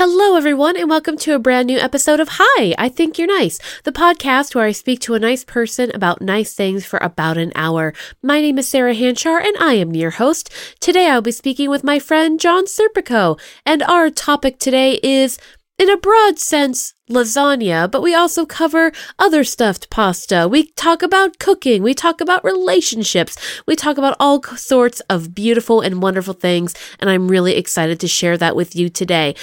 Hello, everyone, and welcome to a brand new episode of Hi, I Think You're Nice, the podcast where I speak to a nice person about nice things for about an hour. My name is Sarah Hanchar, and I am your host. Today, I'll be speaking with my friend John Serpico, and our topic today is in a broad sense, lasagna, but we also cover other stuffed pasta. We talk about cooking. We talk about relationships. We talk about all sorts of beautiful and wonderful things. And I'm really excited to share that with you today.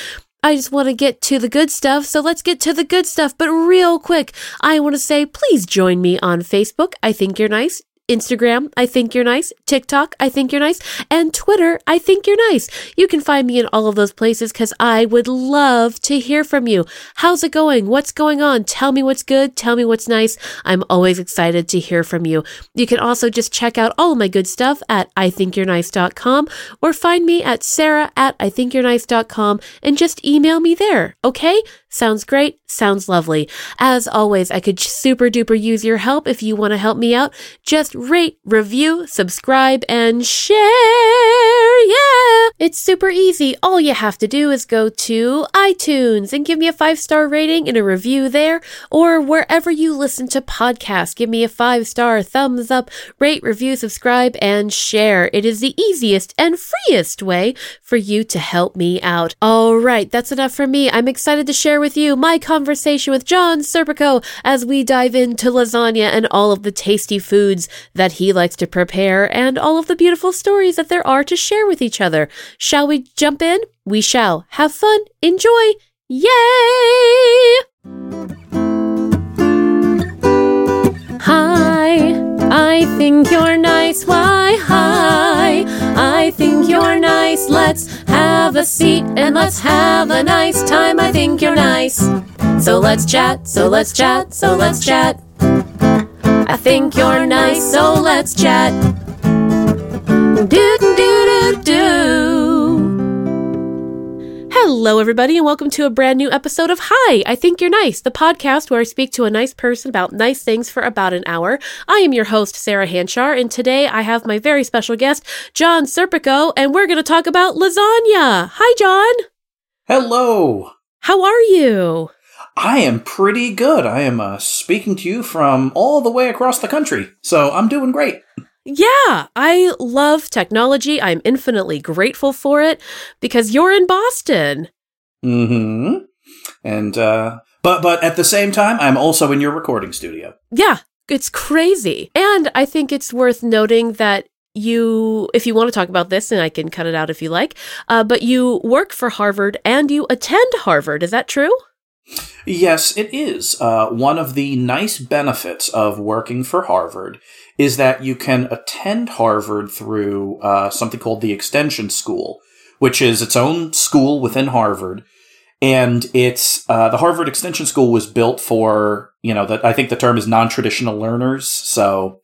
I just want to get to the good stuff. So let's get to the good stuff. But real quick, I want to say please join me on Facebook. I think you're nice. Instagram, I think you're nice. TikTok, I think you're nice. And Twitter, I think you're nice. You can find me in all of those places because I would love to hear from you. How's it going? What's going on? Tell me what's good. Tell me what's nice. I'm always excited to hear from you. You can also just check out all my good stuff at ithinkyournice.com or find me at sarah at ithinkyournice.com and just email me there. Okay? Sounds great. Sounds lovely. As always, I could super duper use your help if you want to help me out. Just rate, review, subscribe, and share. Yeah. It's super easy. All you have to do is go to iTunes and give me a five star rating and a review there, or wherever you listen to podcasts. Give me a five star thumbs up, rate, review, subscribe, and share. It is the easiest and freest way for you to help me out. All right. That's enough for me. I'm excited to share with you my conversation with John Serpico as we dive into lasagna and all of the tasty foods that he likes to prepare and all of the beautiful stories that there are to share with each other. Shall we jump in? We shall. Have fun. Enjoy. Yay! Hi, I think you're nice. Why, hi, you're. Let's have a seat and let's have a nice time. I think you're nice. So let's chat, so let's chat, so let's chat. I think you're nice, so let's chat. Do Hello, everybody, and welcome to a brand new episode of Hi, I Think You're Nice, the podcast where I speak to a nice person about nice things for about an hour. I am your host, Sarah Hanchar, and today I have my very special guest, John Serpico, and we're going to talk about lasagna. Hi, John. Hello. How are you? I am pretty good. I am uh, speaking to you from all the way across the country, so I'm doing great. Yeah, I love technology. I'm infinitely grateful for it because you're in Boston. Mm-hmm. And uh but but at the same time, I'm also in your recording studio. Yeah, it's crazy. And I think it's worth noting that you, if you want to talk about this, and I can cut it out if you like, uh, but you work for Harvard and you attend Harvard. Is that true? Yes, it is. Uh, one of the nice benefits of working for Harvard is that you can attend Harvard through uh, something called the Extension School, which is its own school within Harvard. And it's uh, the Harvard Extension School was built for you know that I think the term is non-traditional learners. So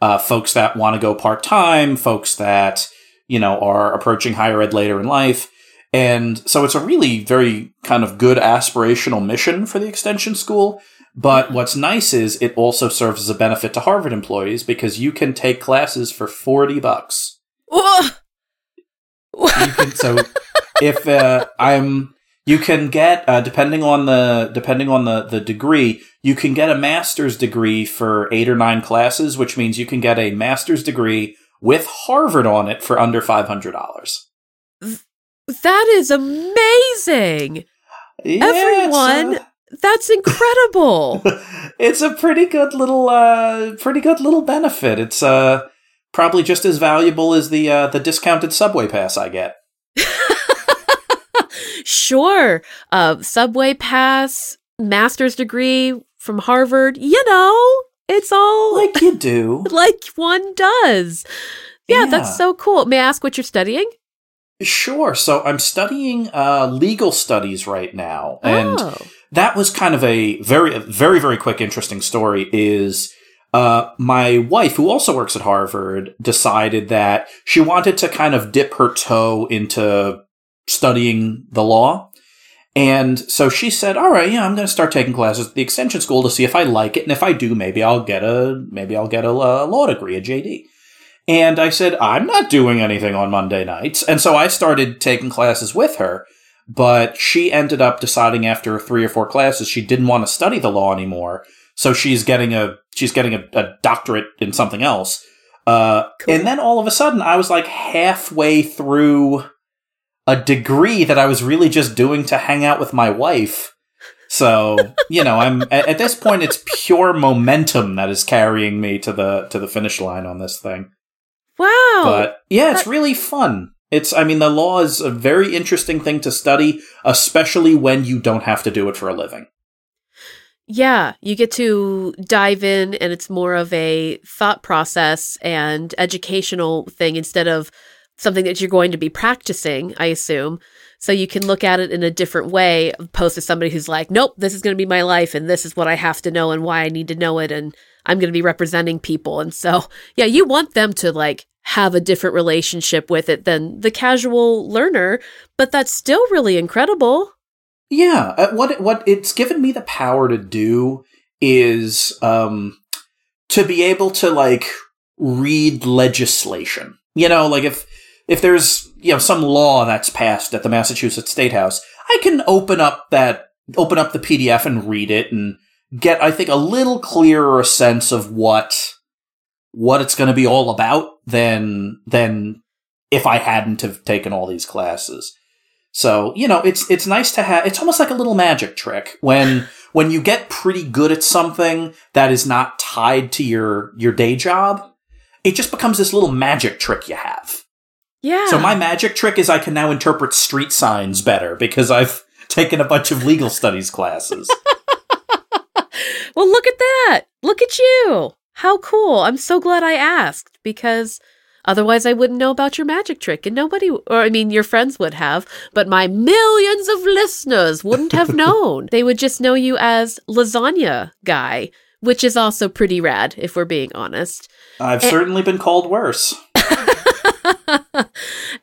uh, folks that want to go part time, folks that you know are approaching higher ed later in life. And so it's a really very kind of good aspirational mission for the extension school. But what's nice is it also serves as a benefit to Harvard employees because you can take classes for 40 bucks. Can, so if uh, I'm you can get uh, depending on the depending on the the degree you can get a master's degree for eight or nine classes which means you can get a master's degree with harvard on it for under $500 That is amazing. Yeah, Everyone, it's that's incredible. it's a pretty good little uh pretty good little benefit it's uh probably just as valuable as the uh the discounted subway pass i get sure. Uh, subway pass, master's degree from Harvard. You know, it's all like you do like one does. Yeah, Yeah. that's so cool. May I ask what you're studying? Sure. So I'm studying uh, legal studies right now, and oh. That was kind of a very, very, very quick, interesting story. Is uh, my wife, who also works at Harvard, decided that she wanted to kind of dip her toe into studying the law. And so she said, "All right, yeah, I'm going to start taking classes at the extension school to see if I like it, and if I do, maybe I'll get a maybe I'll get a, uh law degree, a JD." And I said, I'm not doing anything on Monday nights. And so I started taking classes with her. But she ended up deciding after three or four classes she didn't want to study the law anymore. So she's getting a she's getting a, a doctorate in something else. Uh, cool. And then all of a sudden, I was like halfway through a degree that I was really just doing to hang out with my wife. So you know, I'm at, at this point, it's pure momentum that is carrying me to the to the finish line on this thing. Wow! But yeah, it's really fun. It's, I mean, the law is a very interesting thing to study, especially when you don't have to do it for a living. Yeah, you get to dive in, and it's more of a thought process and educational thing instead of something that you're going to be practicing, I assume. So you can look at it in a different way, opposed to somebody who's like, nope, this is going to be my life, and this is what I have to know, and why I need to know it, and I'm going to be representing people. And so, yeah, you want them to like have a different relationship with it than the casual learner, but that's still really incredible. Yeah, uh, what what it's given me the power to do is um to be able to like read legislation. You know, like if if there's you know some law that's passed at the Massachusetts State House, I can open up that open up the PDF and read it and get I think a little clearer sense of what what it's going to be all about than than if I hadn't have taken all these classes. So, you know, it's it's nice to have it's almost like a little magic trick when when you get pretty good at something that is not tied to your your day job, it just becomes this little magic trick you have. Yeah. So my magic trick is I can now interpret street signs better because I've taken a bunch of legal studies classes. well, look at that. Look at you. How cool. I'm so glad I asked because otherwise I wouldn't know about your magic trick and nobody, or I mean, your friends would have, but my millions of listeners wouldn't have known. they would just know you as lasagna guy, which is also pretty rad if we're being honest. I've and- certainly been called worse.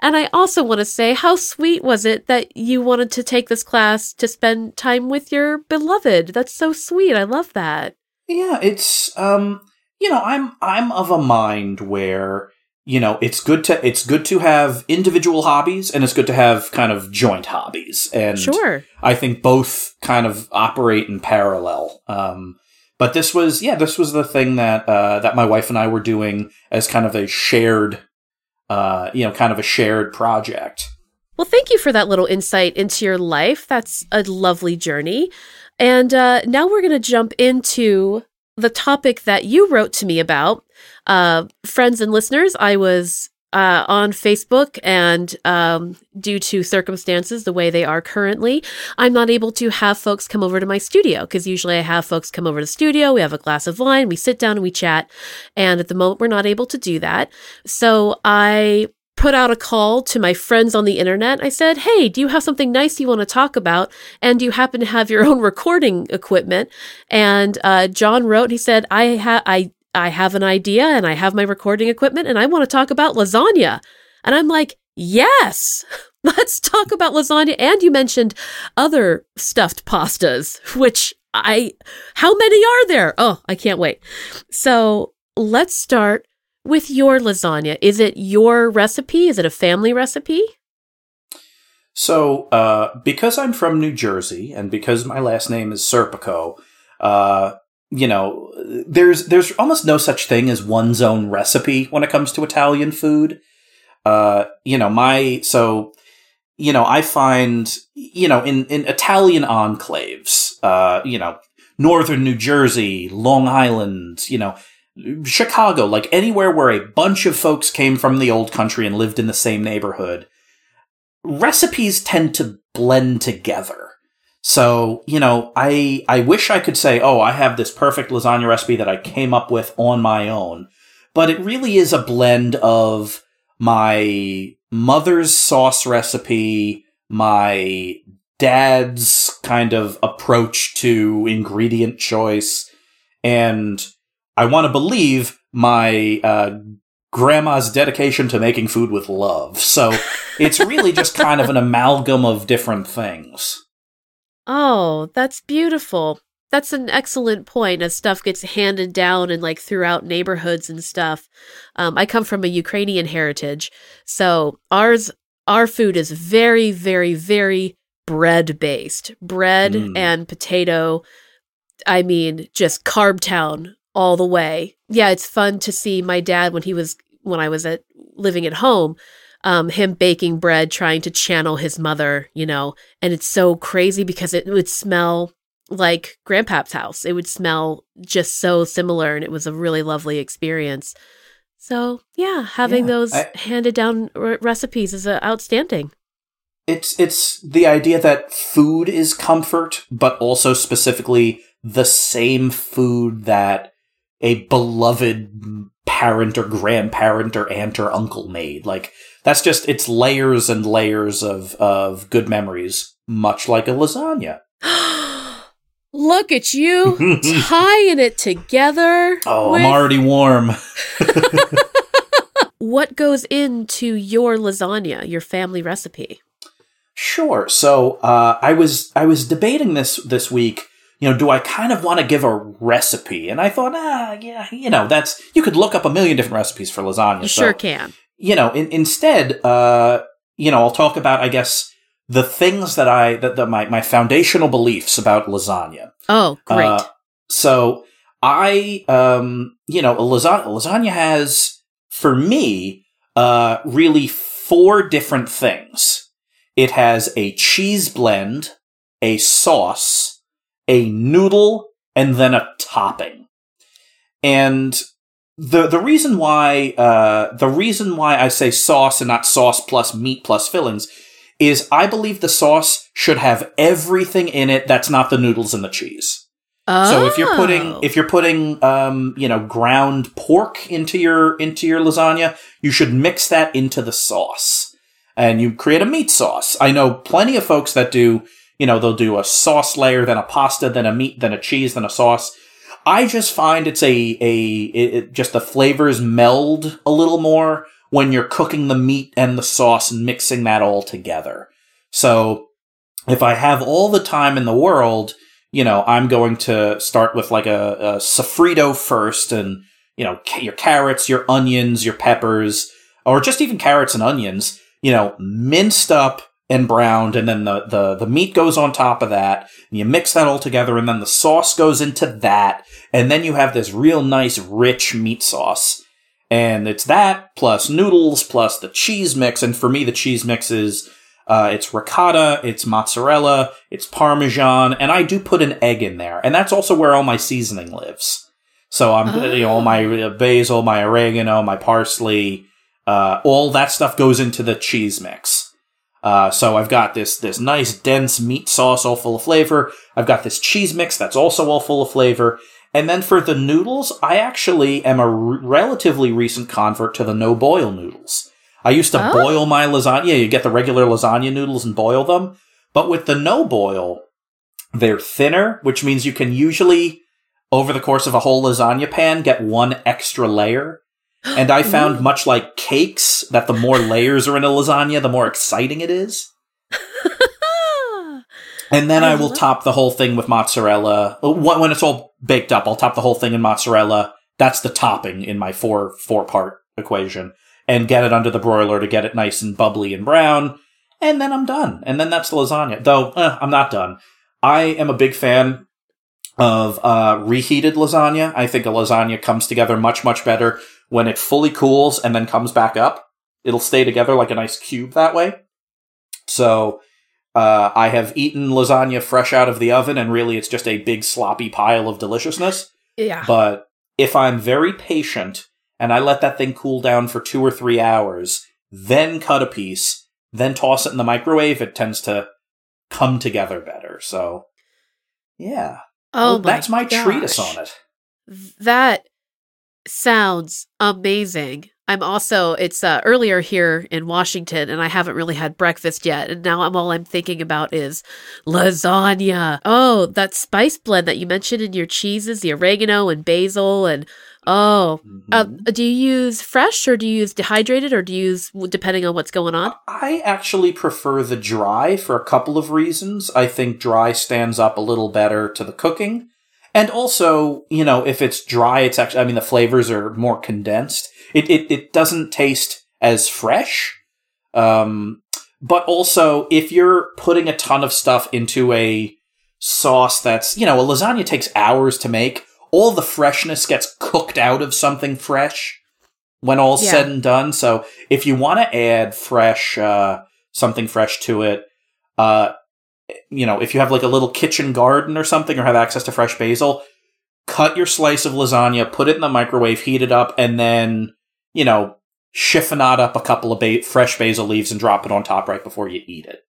and I also want to say, how sweet was it that you wanted to take this class to spend time with your beloved? That's so sweet. I love that. Yeah, it's um you know, I'm I'm of a mind where you know it's good to it's good to have individual hobbies and it's good to have kind of joint hobbies. And sure. I think both kind of operate in parallel. Um, but this was yeah this was the thing that uh, that my wife and i were doing as kind of a shared uh, you know kind of a shared project. Well thank you for that little insight into your life. That's a lovely journey. And uh, now we're going to jump into the topic that you wrote to me about. Uh, friends and listeners, I was uh, on Facebook, and um, due to circumstances the way they are currently, I'm not able to have folks come over to my studio because usually I have folks come over to the studio. We have a glass of wine, we sit down and we chat. And at the moment, we're not able to do that. So I put out a call to my friends on the internet. I said, Hey, do you have something nice you want to talk about? And do you happen to have your own recording equipment? And uh, John wrote, he said, I have, I, I have an idea and I have my recording equipment and I want to talk about lasagna. And I'm like, yes, let's talk about lasagna. And you mentioned other stuffed pastas, which I, how many are there? Oh, I can't wait. So let's start with your lasagna? Is it your recipe? Is it a family recipe? So, uh, because I'm from New Jersey and because my last name is Serpico, uh, you know, there's there's almost no such thing as one's own recipe when it comes to Italian food. Uh, you know, my so you know, I find you know in in Italian enclaves, uh, you know, northern New Jersey, Long Island, you know, Chicago, like anywhere where a bunch of folks came from the old country and lived in the same neighborhood, recipes tend to blend together. So, you know, I I wish I could say, "Oh, I have this perfect lasagna recipe that I came up with on my own." But it really is a blend of my mother's sauce recipe, my dad's kind of approach to ingredient choice, and I want to believe my uh, grandma's dedication to making food with love. So it's really just kind of an amalgam of different things. Oh, that's beautiful. That's an excellent point as stuff gets handed down and like throughout neighborhoods and stuff. Um, I come from a Ukrainian heritage. So ours, our food is very, very, very bread based. Bread Mm. and potato. I mean, just carb town all the way. Yeah, it's fun to see my dad when he was when I was at living at home, um, him baking bread, trying to channel his mother, you know, and it's so crazy because it would smell like grandpa's house. It would smell just so similar and it was a really lovely experience. So, yeah, having Yeah, those I- handed down r- recipes is uh, outstanding. It's it's the idea that food is comfort, but also specifically the same food that a beloved parent or grandparent or aunt or uncle made. Like that's just it's layers and layers of of good memories, much like a lasagna. Look at you tying it together. Oh, with- I'm already warm. what goes into your lasagna, your family recipe? Sure. So uh, I was I was debating this this week. You know, do I kind of want to give a recipe? And I thought, ah, yeah, you know, that's you could look up a million different recipes for lasagna. You so, sure can. You know, in, instead, uh, you know, I'll talk about, I guess, the things that I that, that my my foundational beliefs about lasagna. Oh, great. Uh, so I, um, you know, a lasagna, lasagna has, for me, uh, really four different things. It has a cheese blend, a sauce, a noodle, and then a topping. And the the reason why uh, the reason why I say sauce and not sauce plus meat plus fillings is I believe the sauce should have everything in it that's not the noodles and the cheese. So if you're putting Oh. if you're putting um, you know ground pork into your into your lasagna, you should mix that into the sauce, and you create a meat sauce. I know plenty of folks that do you know they'll do a sauce layer, then a pasta, then a meat, then a cheese, then a sauce. I just find it's a a it, just the flavors meld a little more when you're cooking the meat and the sauce and mixing that all together. So if I have all the time in the world you know, I'm going to start with like a, a sofrito first and, you know, your carrots, your onions, your peppers, or just even carrots and onions, you know, minced up and browned. And then the, the, the meat goes on top of that. And you mix that all together. And then the sauce goes into that. And then you have this real nice, rich meat sauce. And it's that plus noodles plus the cheese mix. And for me, the cheese mix is, uh, it's ricotta, it's mozzarella, it's parmesan, and I do put an egg in there, and that's also where all my seasoning lives. So I'm, you know, all my uh, basil, my oregano, my parsley, uh, all that stuff goes into the cheese mix. Uh, so I've got this this nice dense meat sauce, all full of flavor. I've got this cheese mix that's also all full of flavor. And then for the noodles, I actually am a r- relatively recent convert to the no boil noodles. I used to Oh. boil my lasagna. You get the regular lasagna noodles and boil them. But with the no boil, they're thinner, which means you can usually, over the course of a whole lasagna pan, get one extra layer. And I found, much like cakes, that the more layers are in a lasagna, the more exciting it is. And then I I will love- top the whole thing with mozzarella. When when it's all baked up, I'll top the whole thing in mozzarella. That's the topping in my four four part equation, and get it under the broiler to get it nice and bubbly and brown. And then I'm done. And then that's the lasagna. Though eh, I'm not done. I am a big fan of uh, reheated lasagna. I think a lasagna comes together much much better when it fully cools and then comes back up. It'll stay together like a nice cube that way. So uh, I have eaten lasagna fresh out of the oven, and really it's just a big sloppy pile of deliciousness. yeah. But if I'm very patient and I let that thing cool down for two or three hours, then cut a piece, then toss it in the microwave, it tends to come together better. So, yeah. Oh, Well, that's my treatise gosh. on it. That sounds amazing. I'm also it's uh, earlier here in Washington and I haven't really had breakfast yet and now I'm all I'm thinking about is lasagna. Oh, that spice blend that you mentioned in your cheeses, the oregano and basil and oh, uh, Mhm. do you use fresh or do you use dehydrated or do you use depending on what's going on? I actually prefer the dry for a couple of reasons. I think dry stands up a little better to the cooking. And also, you know, if it's dry, it's actually, I mean, the flavors are more condensed. It, it, it doesn't taste as fresh. Um, But also, if you're putting a ton of stuff into a sauce that's, you know, a lasagna takes hours to make, all the freshness gets cooked out of something fresh when all's Yeah. said and done. So if you want to add fresh, uh, something fresh to it, uh, you know, if you have like a little kitchen garden or something or have access to fresh basil, cut your slice of lasagna, put it in the microwave, heat it up, and then, you know, chiffonade up a couple of ba- fresh basil leaves and drop it on top right before you eat it.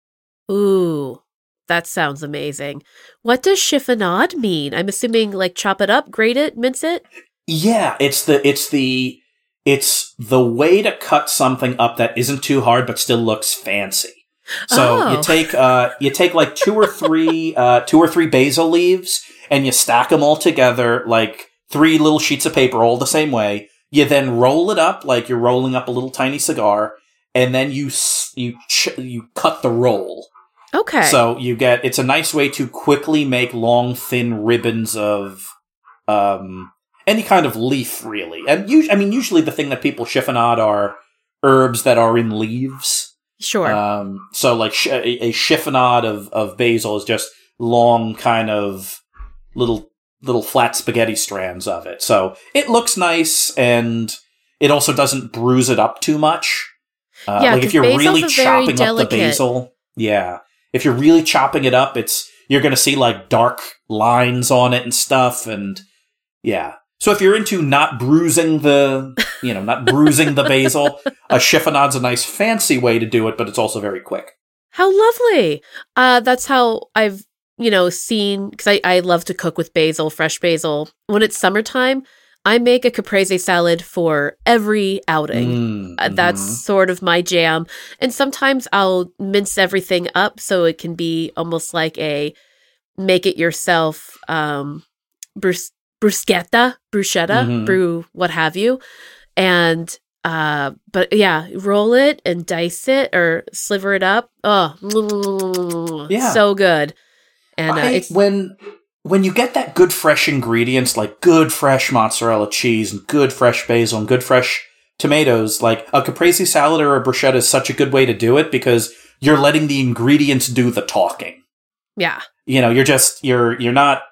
Ooh, that sounds amazing. What does chiffonade mean? I'm assuming like chop it up, grate it, mince it. Yeah, it's the it's the it's the way to cut something up that isn't too hard but still looks fancy. So Oh. you take uh you take like two or three uh two or three basil leaves and you stack them all together like three little sheets of paper all the same way. You then roll it up like you're rolling up a little tiny cigar and then you you ch- you cut the roll. Okay. So you get it's a nice way to quickly make long thin ribbons of um any kind of leaf really. And us- I mean usually the thing that people chiffonade are herbs that are in leaves. Sure. Um so like sh- a, chiffonade of of basil is just long kind of little little flat spaghetti strands of it. So it looks nice and it also doesn't bruise it up too much. Uh, Yeah, like if you're really chopping up the basil, yeah. If you're really chopping it up, it's you're going to see like dark lines on it and stuff, and yeah. So if you're into not bruising the, you know, not bruising the basil, a chiffonade's a nice fancy way to do it, but it's also very quick. How lovely. Uh, that's how I've, you know, seen, because I, I love to cook with basil, fresh basil. When it's summertime, I make a caprese salad for every outing. Mm, Uh, That's mhm. sort of my jam. And sometimes I'll mince everything up so it can be almost like a make it yourself um, brus- bruschetta, bruschetta, Mhm. brew, what have you. And, uh, but yeah, roll it and dice it or sliver it up. Oh, Yeah. so good. And uh, I- it's, when when you get that good fresh ingredients like good fresh mozzarella cheese and good fresh basil and good fresh tomatoes, like a caprese salad or a bruschetta is such a good way to do it because you're letting the ingredients do the talking. yeah. You know, you're just you're you're not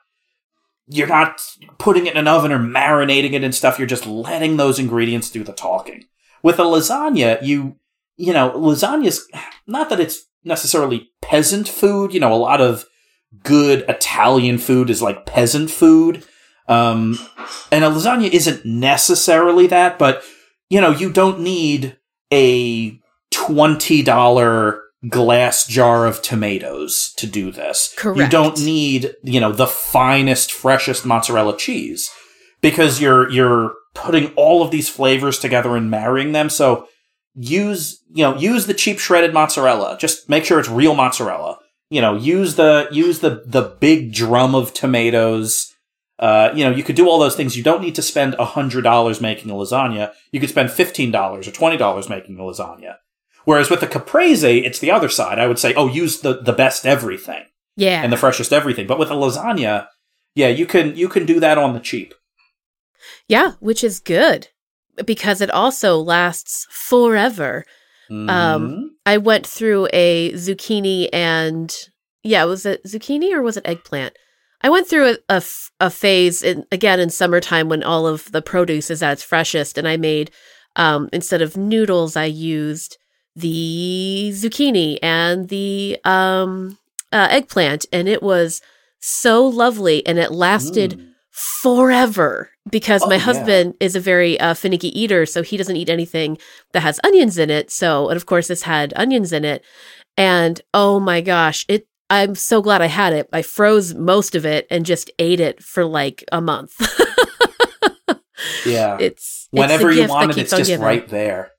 you're not putting it in an oven or marinating it and stuff. You're just letting those ingredients do the talking. With a lasagna, you you know, lasagna's not that it's necessarily peasant food. You know, a lot of good Italian food is like peasant food. Um, and a lasagna isn't necessarily that, but you know, you don't need a $20 glass jar of tomatoes to do this. Correct. You don't need, you know, the finest, freshest mozzarella cheese because you're, you're putting all of these flavors together and marrying them. So use, you know, use the cheap shredded mozzarella. Just make sure it's real mozzarella. You know, use the, use the, the big drum of tomatoes. Uh, you know, you could do all those things. You don't need to spend $100 making a lasagna. You could spend $15 or $20 making a lasagna. Whereas with the caprese, it's the other side. I would say, oh, use the, the best everything Yeah. and the freshest everything. But with a lasagna, yeah, you can, you can do that on the cheap. yeah, which is good because it also lasts forever. Um, Mhm. I went through a zucchini and yeah, was it zucchini or was it eggplant? I went through a, a f- a phase in, again in summertime when all of the produce is at its freshest, and I made um, instead of noodles, I used the zucchini and the um, uh, eggplant, and it was so lovely, and it lasted Mm. forever because Oh, my yeah. husband is a very uh, finicky eater, so he doesn't eat anything that has onions in it. So, and of course, this had onions in it, and oh my gosh, it. I'm so glad I had it. I froze most of it and just ate it for like a month. Yeah. it's Whenever it's you want it, it's just giving. right there.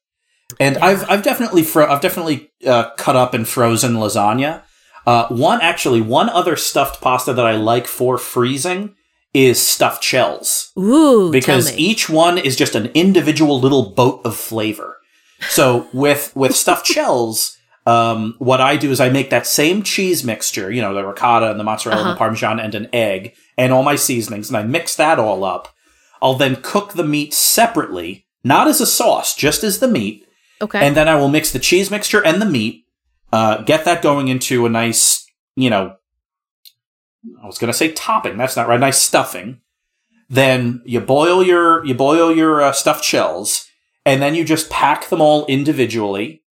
And. I've I've definitely fro- I've definitely uh, cut up and frozen lasagna. Uh, one actually one other stuffed pasta that I like for freezing is stuffed shells Ooh, because each one is just an individual little boat of flavor. So with with stuffed shells, um, what I do is I make that same cheese mixture, you know, the ricotta and the mozzarella and Uh-huh. the parmesan and an egg and all my seasonings, and I mix that all up. I'll then cook the meat separately, not as a sauce, just as the meat, okay. and then I will mix the cheese mixture and the meat, Uh, get that going into a nice, you know, I was going to say topping. That's not right. Nice stuffing. Then you boil your you boil your uh, stuffed shells, and then you just pack them all individually.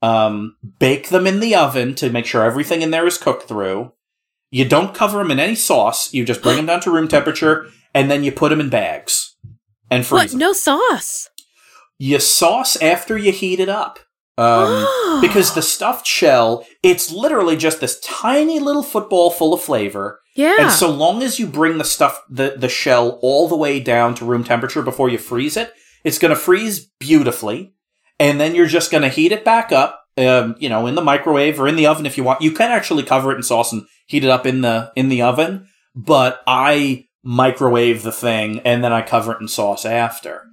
Um, bake them in the oven to make sure everything in there is cooked through. You don't cover them in any sauce. You just bring them down to room temperature, and then you put them in bags and freeze. What? them. No sauce. You sauce after you heat it up. Um, because the stuffed shell, it's literally just this tiny little football full of flavor. Yeah. And so long as you bring the stuff, the, the shell all the way down to room temperature before you freeze it, it's going to freeze beautifully. And then you're just going to heat it back up, um, you know, in the microwave or in the oven if you want. You can actually cover it in sauce and heat it up in the, in the oven. But I microwave the thing and then I cover it in sauce after.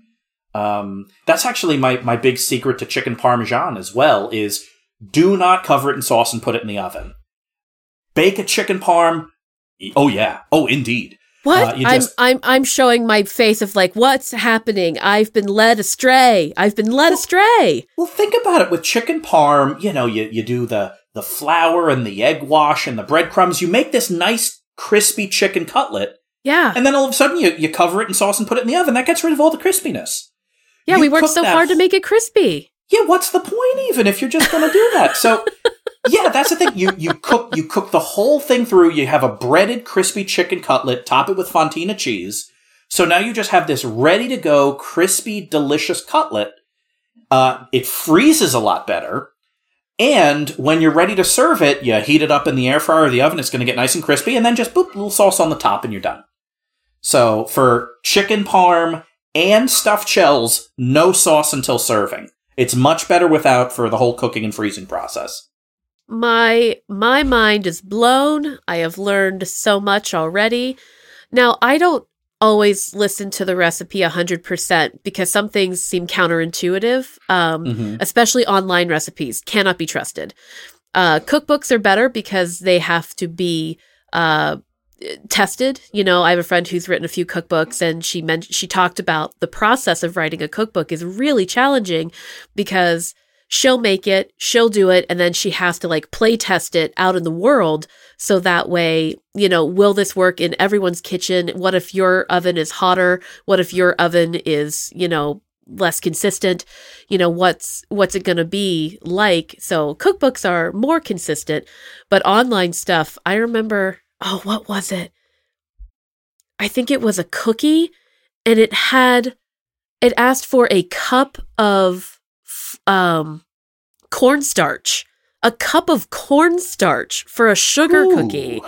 Um, that's actually my, my big secret to chicken parmesan as well is do not cover it in sauce and put it in the oven. Bake a chicken parm. Oh yeah. Oh indeed. What? Uh, you I'm I'm I'm showing my face of like what's happening? I've been led astray. I've been led astray. Well, think about it with chicken parm. You know, you, you do the, the flour and the egg wash and the breadcrumbs. You make this nice crispy chicken cutlet. Yeah. And then all of a sudden you, you cover it in sauce and put it in the oven. That gets rid of all the crispiness. Yeah, you we worked so hard to make it crispy. Yeah, what's the point even if you're just going to do that? So, yeah, that's the thing. You you cook you cook the whole thing through. You have a breaded crispy chicken cutlet, top it with fontina cheese. So now you just have this ready to go crispy delicious cutlet. Uh, it freezes a lot better. And when you're ready to serve it, you heat it up in the air fryer or the oven. It's going to get nice and crispy, and then just boop, a little sauce on the top, and you're done. So for chicken parm and stuffed shells, no sauce until serving. It's much better without for the whole cooking and freezing process. My my mind is blown. I have learned so much already. Now, I don't always listen to the recipe 100% because some things seem counterintuitive, um, Mhm. especially online recipes cannot be trusted. Uh, cookbooks are better because they have to be uh, tested. You know, I have a friend who's written a few cookbooks, and she mentioned she talked about the process of writing a cookbook is really challenging because she'll make it, she'll do it, and then she has to like play test it out in the world. So that way, you know, will this work in everyone's kitchen? What if your oven is hotter? What if your oven is, you know, less consistent? You know, what's what's it going to be like? So cookbooks are more consistent, but online stuff, I remember, oh, what was it? I think it was a cookie and it had it asked for a cup of um cornstarch a cup of cornstarch for a sugar Ooh. cookie.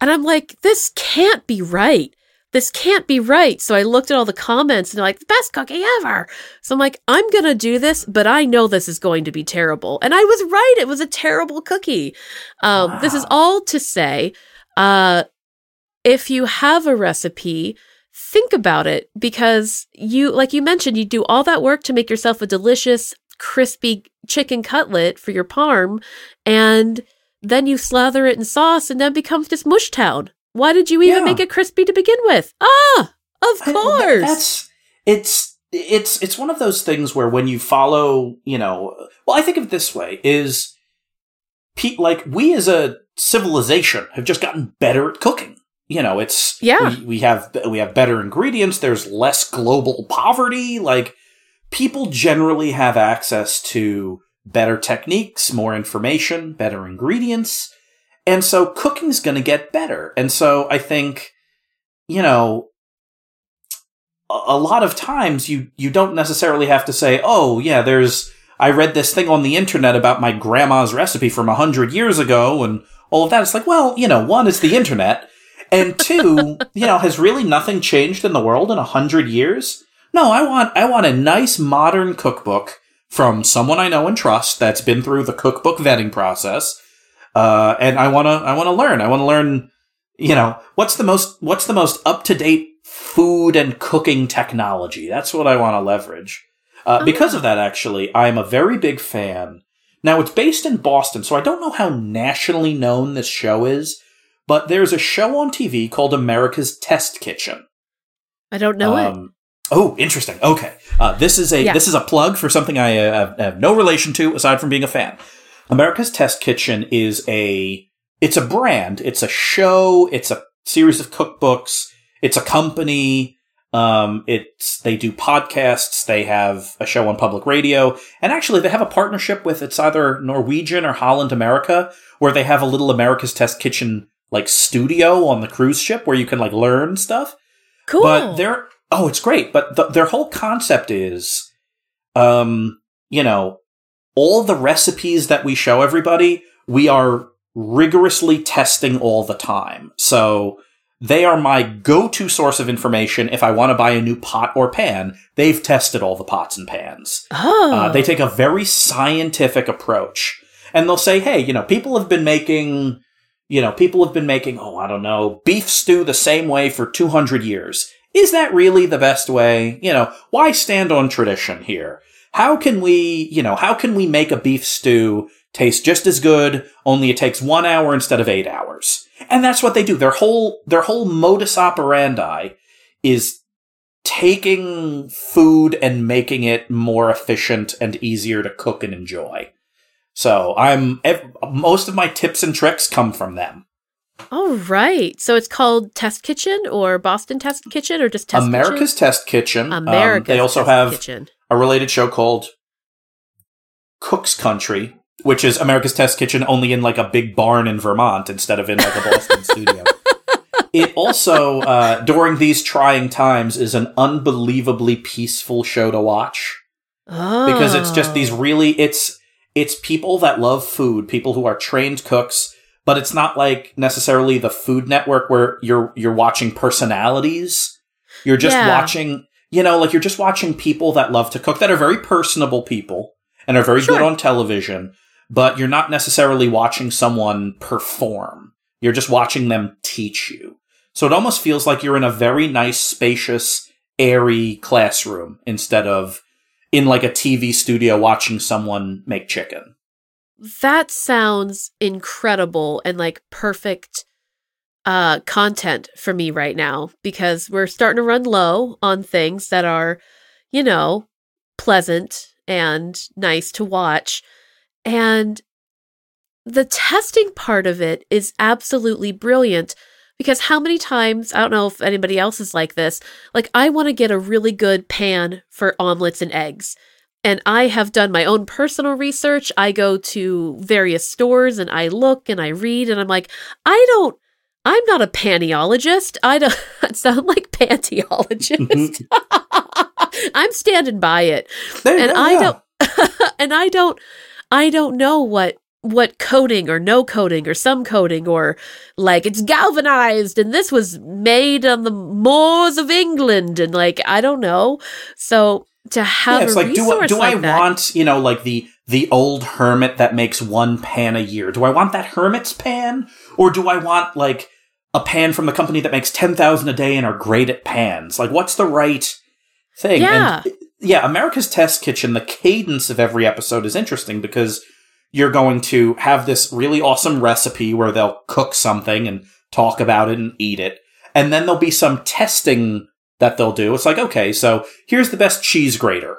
And i'm like this can't be right. This can't be right. So i looked at all the comments and they're like the best cookie ever. So i'm like i'm gonna do this but i know this is going to be terrible. And i was right it was a terrible cookie. Um, this is all to say uh, if you have a recipe think about it because you like you mentioned you do all that work to make yourself a delicious crispy chicken cutlet for your parm and then you slather it in sauce and then becomes just mush town. Why did you even Yeah. make it crispy to begin with? Ah of I- course. That's it's it's it's one of those things where when you follow, you know, well, I think of it this way: is pe- like we as a civilization have just gotten better at cooking. You know, it's Yeah. We, we have we have better ingredients. There's less global poverty. Like people generally have access to better techniques, more information, better ingredients, and so cooking's going to get better. And so I think, you know, a a lot of times you you don't necessarily have to say, "Oh, yeah, there's I read this thing on the internet about my grandma's recipe from a hundred years ago and all of that." It's like, well, you know, one, is the internet, and two, you know, has really nothing changed in the world in a hundred years? No, I want I want a nice modern cookbook from someone I know and trust that's been through the cookbook vetting process, uh, and I wanna I wanna learn. I wanna learn. You know, what's the most what's the most up to date food and cooking technology? That's what I want to leverage. Uh, because of that, actually, I'm a very big fan. Now, it's based in Boston, so I don't know how nationally known this show is, but there's a show on TV called America's Test Kitchen. i don't know it Um, Oh, interesting. Okay, uh, this is a Yeah. this is a plug for something I uh, have no relation to aside from being a fan. America's Test Kitchen is a it's a brand, it's a show, it's a series of cookbooks, it's a company. Um, it's they do podcasts, they have a show on public radio, and actually they have a partnership with it's either Norwegian or Holland America, where they have a little America's Test Kitchen like studio on the cruise ship where you can like learn stuff. Cool. But they're oh, it's great. But the, their whole concept is, um, you know, all the recipes that we show everybody, we are rigorously testing all the time. So they are my go-to source of information if I want to buy a new pot or pan. They've tested all the pots and pans. oh. Uh, they take a very scientific approach, and they'll say, "Hey, you know, people have been making." You know, people have been making, oh, I don't know, beef stew the same way for 200 years. Is that really the best way? You know, why stand on tradition here? How can we, you know, how can we make a beef stew taste just as good, only it takes one hour instead of eight hours? And that's what they do. Their whole, their whole modus operandi is taking food and making it more efficient and easier to cook and enjoy. So I'm, most of my tips and tricks come from them. All right. So it's called Test Kitchen or Boston Test Kitchen or just Test America's Test Kitchen. Kitchen? Um, they also Test have Kitchen. a related show called Cook's Country, which is America's Test Kitchen only in like a big barn in Vermont instead of in like a Boston studio. It also, uh, during these trying times, is an unbelievably peaceful show to watch Oh. because it's just these really it's it's people that love food, people who are trained cooks, but it's not like necessarily the Food Network where you're you're watching personalities. You're just Yeah. watching, you know, like you're just watching people that love to cook that are very personable people and are very Sure. good on television, but you're not necessarily watching someone perform. You're just watching them teach you. So it almost feels like you're in a very nice, spacious, airy classroom instead of in like a TV studio watching someone make chicken. That sounds incredible and like perfect uh content for me right now because we're starting to run low on things that are, you know, pleasant and nice to watch. And the testing part of it is absolutely brilliant because how many times, I don't know if anybody else is like this, like I want to get a really good pan for omelets and eggs. And I have done my own personal research. I go to various stores and I look and I read and I'm like, I don't, I'm not a paniologist. I don't sound like mm-hmm. pantyologist. I'm standing by it. There And I yeah. don't, and I don't, I don't know what, what coating or no coating or some coating or like it's galvanized and this was made on the moors of England and like, I don't know. So to have yeah, it's a like do I, do like I that, want you know like the the old hermit that makes one pan a year? Do I want that hermit's pan, or do I want like a pan from the company that makes ten thousand a day and are great at pans? Like, what's the right thing? Yeah. And, yeah. America's Test Kitchen. The cadence of every episode is interesting because you're going to have this really awesome recipe where they'll cook something and talk about it and eat it, and then there'll be some testing that they'll do. It's like, okay, so here's the best cheese grater.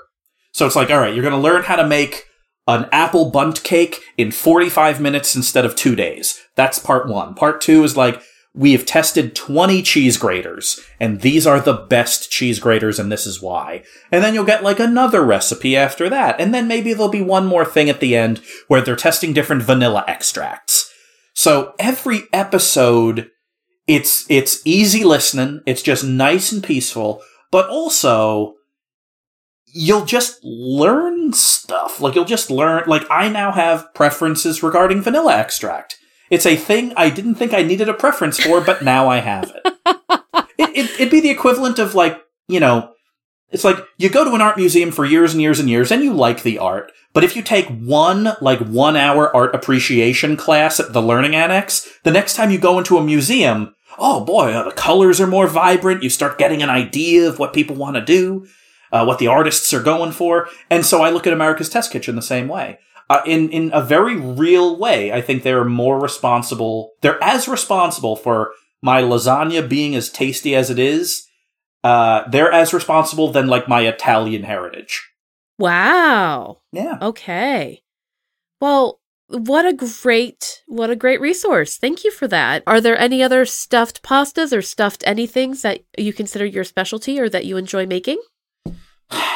So it's like, all right, you're going to learn how to make an apple Bundt cake in 45 minutes instead of two days. That's part one. Part two is like, we have tested 20 cheese graters, and these are the best cheese graters, and this is why. And then you'll get like another recipe after that. And then maybe there'll be one more thing at the end where they're testing different vanilla extracts. So every episode it's it's easy listening it's just nice and peaceful but also you'll just learn stuff like you'll just learn like i now have preferences regarding vanilla extract it's a thing i didn't think i needed a preference for but now i have it, it, it it'd be the equivalent of like you know it's like you go to an art museum for years and years and years and you like the art but if you take one like one hour art appreciation class at the learning annex the next time you go into a museum oh boy, the colors are more vibrant. You start getting an idea of what people want to do, uh, what the artists are going for. And so I look at America's Test Kitchen the same way. Uh, in, in a very real way, I think they're more responsible. They're as responsible for my lasagna being as tasty as it is. Uh, they're as responsible than like my Italian heritage. wow. Yeah. Okay. Well, what a great what a great resource. Thank you for that. Are there any other stuffed pastas or stuffed anythings that you consider your specialty or that you enjoy making?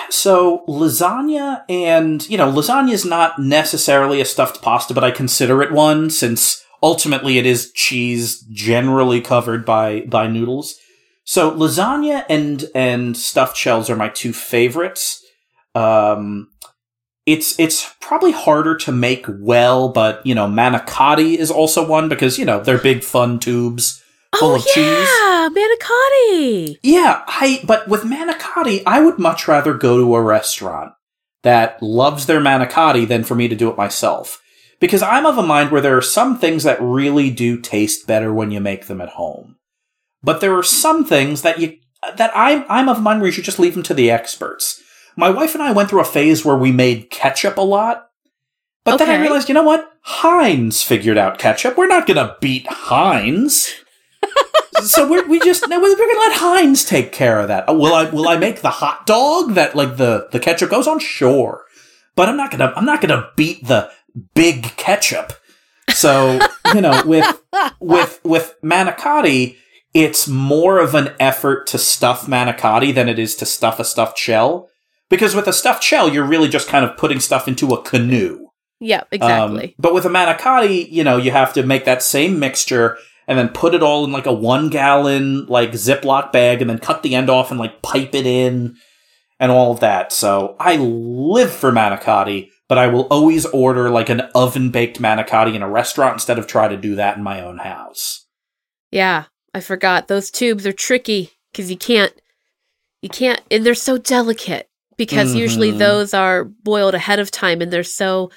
So lasagna and you know lasagna is not necessarily a stuffed pasta, but I consider it one since ultimately it is cheese generally covered by by noodles. So lasagna and and stuffed shells are my two favorites. Um, it's it's probably harder to make well, but you know manicotti is also one because you know they're big fun tubes full oh, of cheese. Yeah, manicotti. Yeah, I but with manicotti, I would much rather go to a restaurant that loves their manicotti than for me to do it myself. Because I'm of a mind where there are some things that really do taste better when you make them at home. But there are some things that you that I'm I'm of a mind where you should just leave them to the experts. My wife and I went through a phase where we made ketchup a lot. But then I realized, you know what? Heinz figured out ketchup. We're not gonna beat Heinz. So we're, we just no, we're gonna let Heinz take care of that. Uh, Will I will I make the hot dog that like the the ketchup goes on? Sure, but I'm not gonna I'm not gonna beat the big ketchup. So you know with with with manicotti, it's more of an effort to stuff manicotti than it is to stuff a stuffed shell. Because with a stuffed shell, you're really just kind of putting stuff into a canoe. Yeah, Um, exactly. but with a manicotti, you know, you have to make that same mixture and then put it all in like a one gallon like Ziploc bag and then cut the end off and like pipe it in and all of that. So I live for manicotti, but I will always order like an oven baked manicotti in a restaurant instead of try to do that in my own house. yeah, I forgot. Those tubes are tricky because you can't, you can't, and they're so delicate because usually Mhm. those are boiled ahead of time and they're so,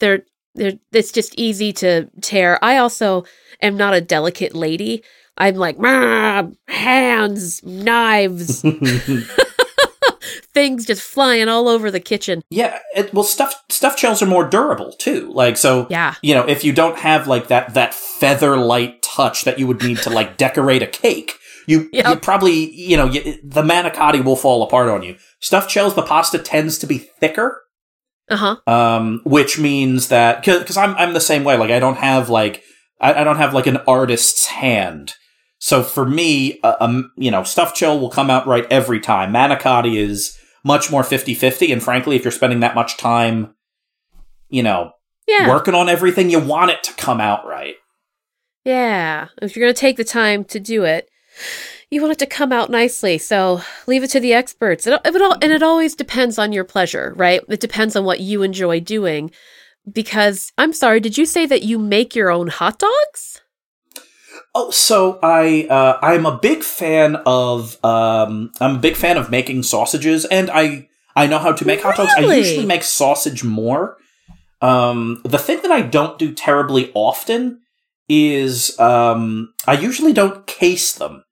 they're, they're, it's just easy to tear. I also am not a delicate lady. I'm like, "Mah, hands, knives, things just flying all over the kitchen. yeah, it, well, stuff stuffed shells are more durable too. Like so, Yeah. you know, if you don't have like that that feather light touch that you would need to like decorate a cake, you Yep. you probably you know you, the manicotti will fall apart on you. Stuffed shells, the pasta tends to be thicker, Uh huh. um, which means that because I'm I'm the same way. Like I don't have like I, I don't have like an artist's hand. So for me, uh, um, you know, Stuff Chill will come out right every time. Manicotti is much more 50-50 and frankly, if you're spending that much time, you know, Yeah. working on everything, you want it to come out right. Yeah. If you're going to take the time to do it, you want it to come out nicely. So leave it to the experts. It, it all, and it always depends on your pleasure, right? It depends on what you enjoy doing. Because I'm sorry, did you say that you make your own hot dogs? Oh, so I uh, I'm a big fan of um, I'm a big fan of making sausages, and I I know how to make hot dogs. I usually make sausage more. Um, the thing that I don't do terribly often is um, I usually don't case them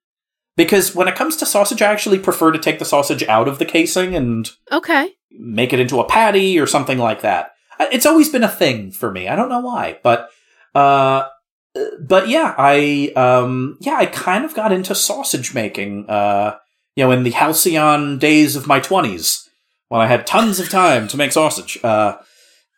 because when it comes to sausage, I actually prefer to take the sausage out of the casing and Okay. make it into a patty or something like that. It's always been a thing for me. I don't know why, but uh, but yeah, I um, yeah, I kind of got into sausage making. Uh, you know, in the halcyon days of my twenties, when I had tons of time to make sausage. Uh,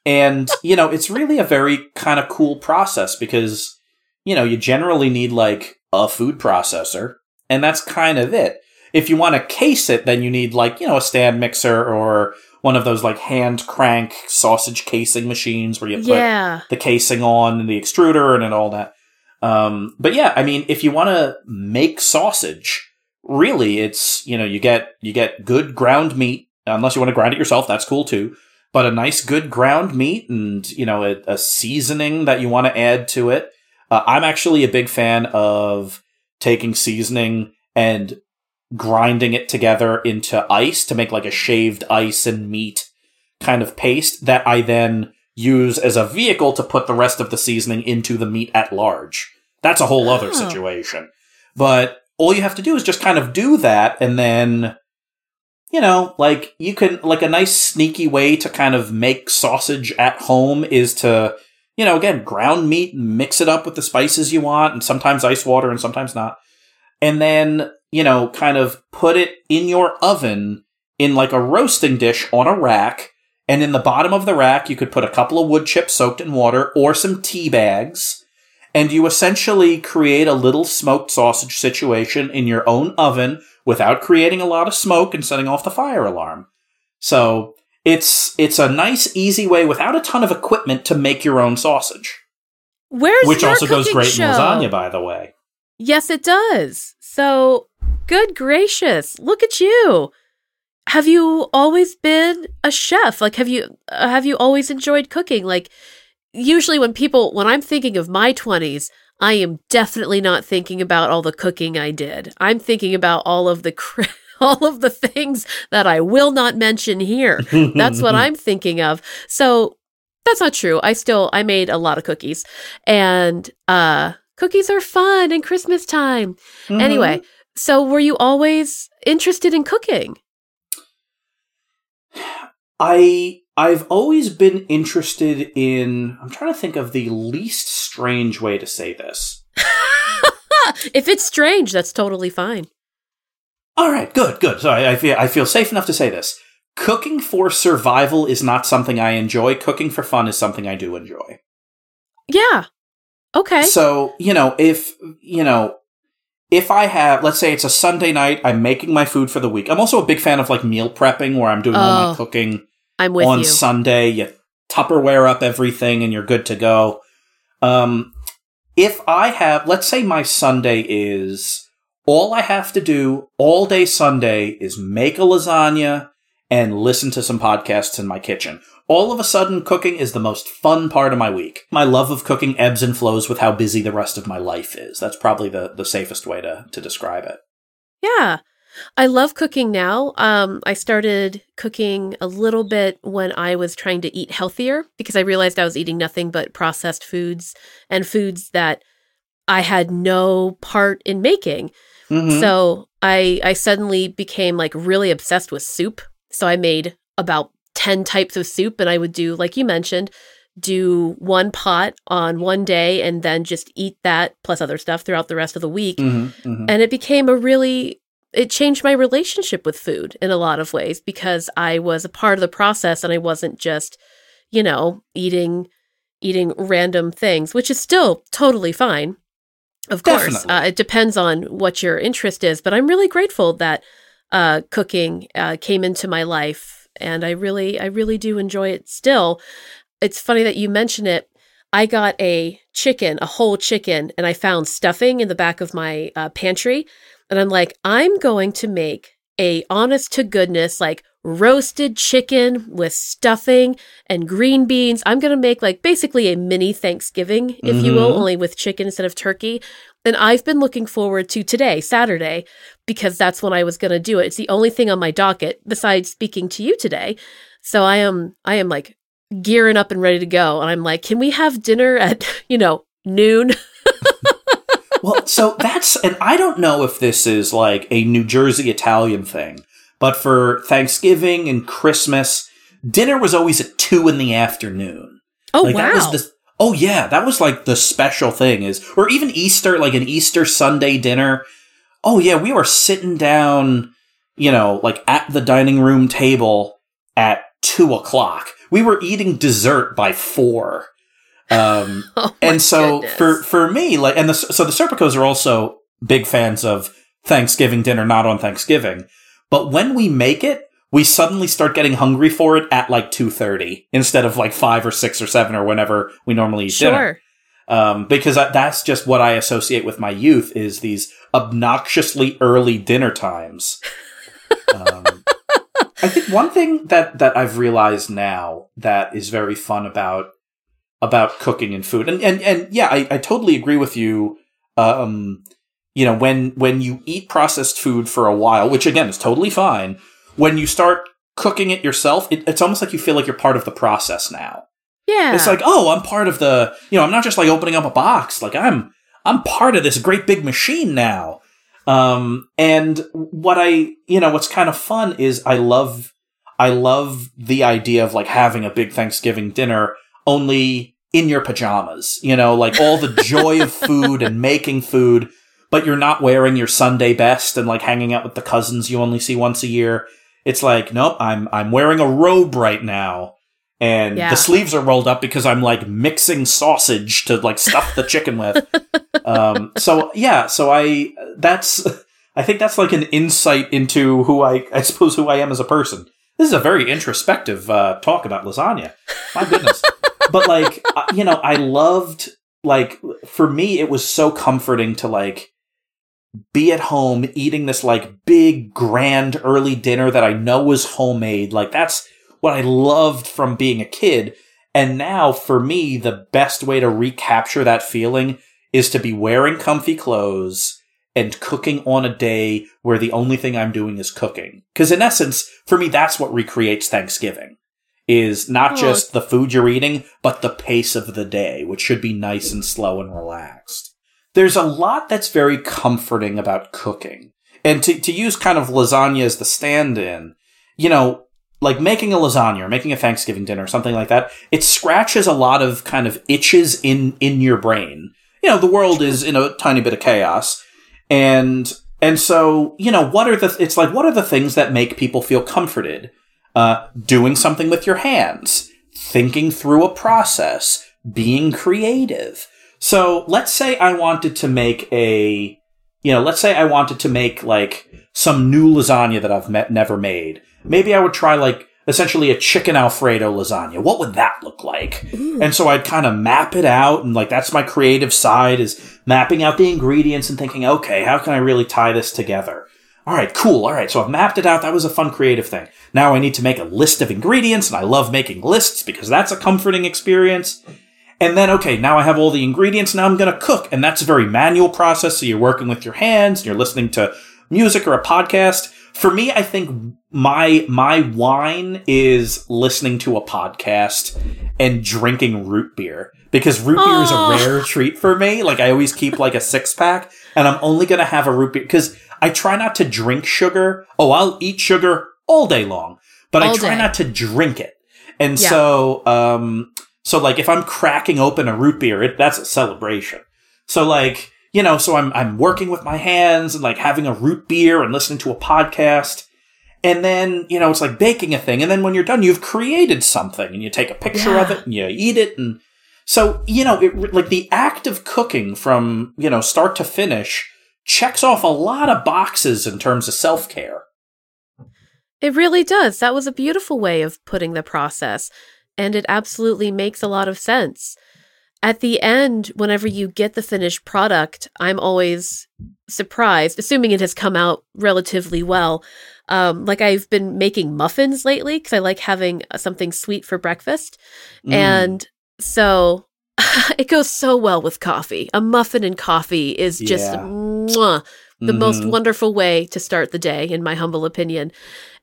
and you know, it's really a very kind of cool process because you know you generally need like a food processor, and that's kind of it. If you want to case it, then you need like you know a stand mixer or one of those like hand crank sausage casing machines where you put Yeah. the casing on and the extruder and, and all that. Um, but yeah, I mean, if you want to make sausage, really, it's you know you get you get good ground meat. Unless you want to grind it yourself, that's cool too. But a nice good ground meat and you know a, a seasoning that you want to add to it. Uh, I'm actually a big fan of taking seasoning and grinding it together into ice to make like a shaved ice and meat kind of paste that I then use as a vehicle to put the rest of the seasoning into the meat at large. That's a whole other Oh. situation. But all you have to do is just kind of do that and then you know, like you can like a nice sneaky way to kind of make sausage at home is to you know, again, ground meat, mix it up with the spices you want, and sometimes ice water and sometimes not. And then, you know, kind of put it in your oven in like a roasting dish on a rack And in the bottom of the rack, you could put a couple of wood chips soaked in water or some tea bags. And you essentially create a little smoked sausage situation in your own oven without creating a lot of smoke and setting off the fire alarm. So it's it's a nice, easy way without a ton of equipment to make your own sausage. Where's which also goes great show? in lasagna, by the way. Yes, it does. So, good gracious, look at you. Have you always been a chef? Like have you uh, have you always enjoyed cooking? Like usually when people when I'm thinking of my 20s, I am definitely not thinking about all the cooking I did. I'm thinking about all of the cr- all of the things that I will not mention here. That's what I'm thinking of. So that's not true. I still I made a lot of cookies. And uh cookies are fun in Christmas time. Mhm. Anyway, so were you always interested in cooking? I I've always been interested in I'm trying to think of the least strange way to say this. if it's strange, that's totally fine. All right, good, good. So I, I feel I feel safe enough to say this. Cooking for survival is not something I enjoy. Cooking for fun is something I do enjoy. Yeah. Okay. So, you know, if, you know, if I have, let's say it's a Sunday night, I'm making my food for the week. I'm also a big fan of like meal prepping where I'm doing all Oh, my cooking I'm with on you. Sunday. You Tupperware up everything and you're good to go. Um, if I have, let's say my Sunday is all I have to do all day Sunday is make a lasagna and listen to some podcasts in my kitchen. All of a sudden, cooking is the most fun part of my week. My love of cooking ebbs and flows with how busy the rest of my life is. That's probably the, the safest way to, to describe it. Yeah. I love cooking now. Um, I started cooking a little bit when I was trying to eat healthier because I realized I was eating nothing but processed foods and foods that I had no part in making. Mhm. So I I suddenly became like really obsessed with soup. So I made about 10 types of soup and I would do like you mentioned do one pot on one day and then just eat that plus other stuff throughout the rest of the week Mhm, mhm. and it became a really it changed my relationship with food in a lot of ways because I was a part of the process and I wasn't just, you know, eating eating random things, which is still totally fine. Of course, uh, it depends on what your interest is, but I'm really grateful that uh, cooking uh, came into my life, and I really, I really do enjoy it still. It's funny that you mention it. I got a chicken, a whole chicken, and I found stuffing in the back of my uh, pantry. And I'm like, I'm going to make a honest to goodness, like roasted chicken with stuffing and green beans. I'm going to make like basically a mini Thanksgiving, if you will, Mhm. only with chicken instead of turkey. And I've been looking forward to today, Saturday, because that's when I was going to do it. It's the only thing on my docket besides speaking to you today. So I am, I am like gearing up and ready to go. And I'm like, can we have dinner at, you know, noon? well, so that's, and I don't know if this is like a New Jersey Italian thing, but for Thanksgiving and Christmas, dinner was always at two in the afternoon. Oh, like wow. that was the, oh yeah, that was like the special thing is, or even Easter, like an Easter Sunday dinner. Oh yeah, we were sitting down, you know, like at the dining room table at two o'clock. We were eating dessert by four. Um, oh, and so goodness. for for me like and the so the serpicos are also big fans of thanksgiving dinner not on thanksgiving but when we make it we suddenly start getting hungry for it at like 2.30 instead of like 5 or 6 or 7 or whenever we normally eat dinner sure. um, because I, that's just what i associate with my youth is these obnoxiously early dinner times um, i think one thing that that i've realized now that is very fun about about cooking and food. And and and yeah, I, I totally agree with you. Um, you know, when when you eat processed food for a while, which again is totally fine, when you start cooking it yourself, it, it's almost like you feel like you're part of the process now. Yeah. It's like, oh, I'm part of the. You know, I'm not just like opening up a box. Like I'm I'm part of this great big machine now. Um, and what I, you know, what's kind of fun is I love, I love the idea of like having a big Thanksgiving dinner only in your pajamas, you know, like all the joy of food and making food, but you're not wearing your Sunday best and like hanging out with the cousins you only see once a year. It's like, nope, I'm, I'm wearing a robe right now. and Yeah. the sleeves are rolled up because I'm like mixing sausage to like stuff the chicken with. Um, so yeah, so I that's I think that's like an insight into who I I suppose who I am as a person. This is a very introspective uh, talk about lasagna. My goodness, but like uh, you know, I loved like for me it was so comforting to like be at home eating this like big grand early dinner that I know was homemade. Like that's what I loved from being a kid. And now for me, the best way to recapture that feeling is to be wearing comfy clothes and cooking on a day where the only thing I'm doing is cooking. Cause in essence, for me, that's what recreates Thanksgiving is not Oh. just the food you're eating, but the pace of the day, which should be nice and slow and relaxed. There's a lot that's very comforting about cooking. And to, to use kind of lasagna as the stand in, you know, like making a lasagna or making a Thanksgiving dinner, or something like that, it scratches a lot of kind of itches in, in your brain. You know, the world is in a tiny bit of chaos. And, and so, you know, what are the, it's like, what are the things that make people feel comforted? Uh, doing something with your hands, thinking through a process, being creative. So let's say I wanted to make a, you know, let's say I wanted to make like some new lasagna that I've met, never made. Maybe I would try like essentially a chicken Alfredo lasagna. What would that look like? And so I'd kind of map it out and like that's my creative side is mapping out the ingredients and thinking, okay, how can I really tie this together? All right, cool. All right, so I've mapped it out. That was a fun creative thing. Now I need to make a list of ingredients, and I love making lists because that's a comforting experience. And then, okay, now I have all the ingredients. Now I'm going to cook, and that's a very manual process. So you're working with your hands, and you're listening to music or a podcast. For me, I think my my wine is listening to a podcast and drinking root beer because root beer is a rare treat for me. Like I always keep like a six pack, and I'm only going to have a root beer because I try not to drink sugar. Oh, I'll eat sugar all day long, but I try day. not to drink it. And Yeah. so, um, so like if I'm cracking open a root beer, it, that's a celebration. So like, you know, so I'm, I'm working with my hands and like having a root beer and listening to a podcast. And then, you know, it's like baking a thing. And then when you're done, you've created something and you take a picture of it and you eat it. And so, you know, it, like the act of cooking from, you know, start to finish checks off a lot of boxes in terms of self care. It really does. That was a beautiful way of putting the process, and it absolutely makes a lot of sense. At the end, whenever you get the finished product, I'm always surprised, assuming it has come out relatively well. Um, like I've been making muffins lately because I like having uh, something sweet for breakfast. Mm. And so it goes so well with coffee. A muffin and coffee is just Yeah. mwah, the most Mhm. wonderful way to start the day, in my humble opinion.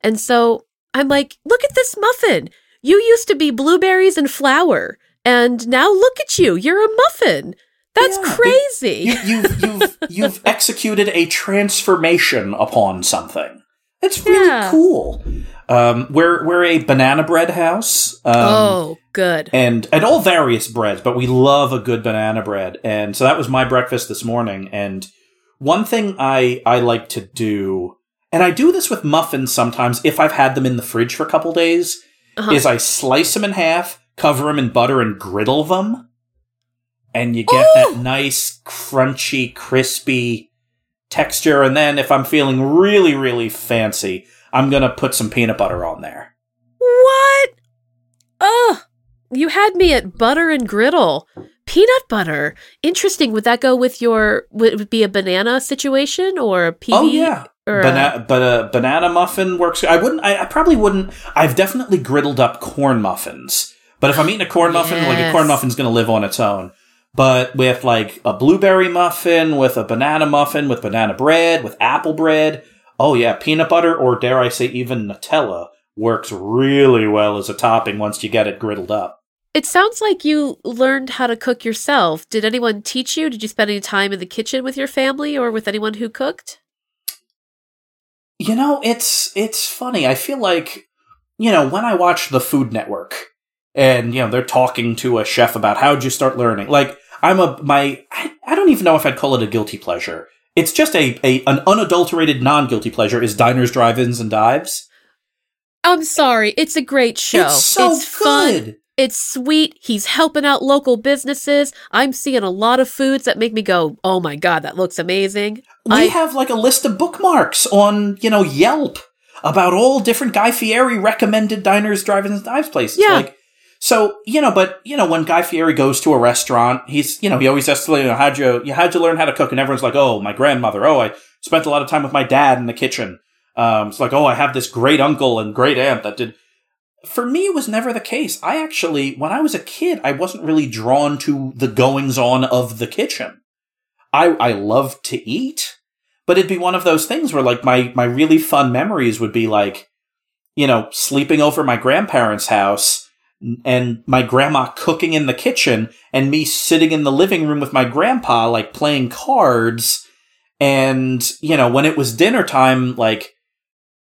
And so I'm like, look at this muffin. You used to be blueberries and flour, and now look at you. You're a muffin. That's Yeah, crazy. you, you've you've you've executed a transformation upon something. It's really Yeah. cool. Um, we're we're a banana bread house. Um, oh, good. and and all various breads, but we love a good banana bread. And so that was my breakfast this morning. And one thing I I like to do, and I do this with muffins sometimes if I've had them in the fridge for a couple days, Uh-huh. is I slice them in half, cover them in butter, and griddle them, and you get Oh! that nice crunchy, crispy texture. And then if I'm feeling really really fancy, I'm gonna put some peanut butter on there. What? Ugh. You had me at butter and griddle. Peanut butter. Interesting. Would that go with your, would it be a banana situation or a PB? Oh yeah, Or a- but a banana muffin works. I wouldn't. I, I probably wouldn't. I've definitely griddled up corn muffins. But if I'm eating a corn muffin, like a corn muffin's going to live on its own. But with like a blueberry muffin, with a banana muffin, with banana bread, with apple bread, oh yeah, peanut butter or dare I say even Nutella works really well as a topping once you get it griddled up. It sounds like you learned how to cook yourself. Did anyone teach you? Did you spend any time in the kitchen with your family or with anyone who cooked? You know, it's it's funny. I feel like you know when I watch the Food Network, and you know they're talking to a chef about how'd you start learning. Like I'm a my I, I don't even know if I'd call it a guilty pleasure. It's just a, a an unadulterated non guilty pleasure is diners, drive-ins, and dives. I'm sorry. It's a great show. It's so it's fun. It's sweet. He's helping out local businesses. I'm seeing a lot of foods that make me go, "Oh my god, that looks amazing." We I- have like a list of bookmarks on, you know, Yelp about all different Guy Fieri recommended diners, drive-ins, and dives places. Yeah. Like, so you know, but you know, when Guy Fieri goes to a restaurant, he's you know he always has to you know how'd you you how'd you learn how to cook, and everyone's like, oh, my grandmother. Oh, I spent a lot of time with my dad in the kitchen. Um, it's like, oh, I have this great uncle and great aunt that did. For me, it was never the case. I actually, when I was a kid, I wasn't really drawn to the goings on of the kitchen. I I loved to eat, but it'd be one of those things where like my my really fun memories would be like, you know, sleeping over my grandparents' house and my grandma cooking in the kitchen and me sitting in the living room with my grandpa like playing cards and you know when it was dinner time like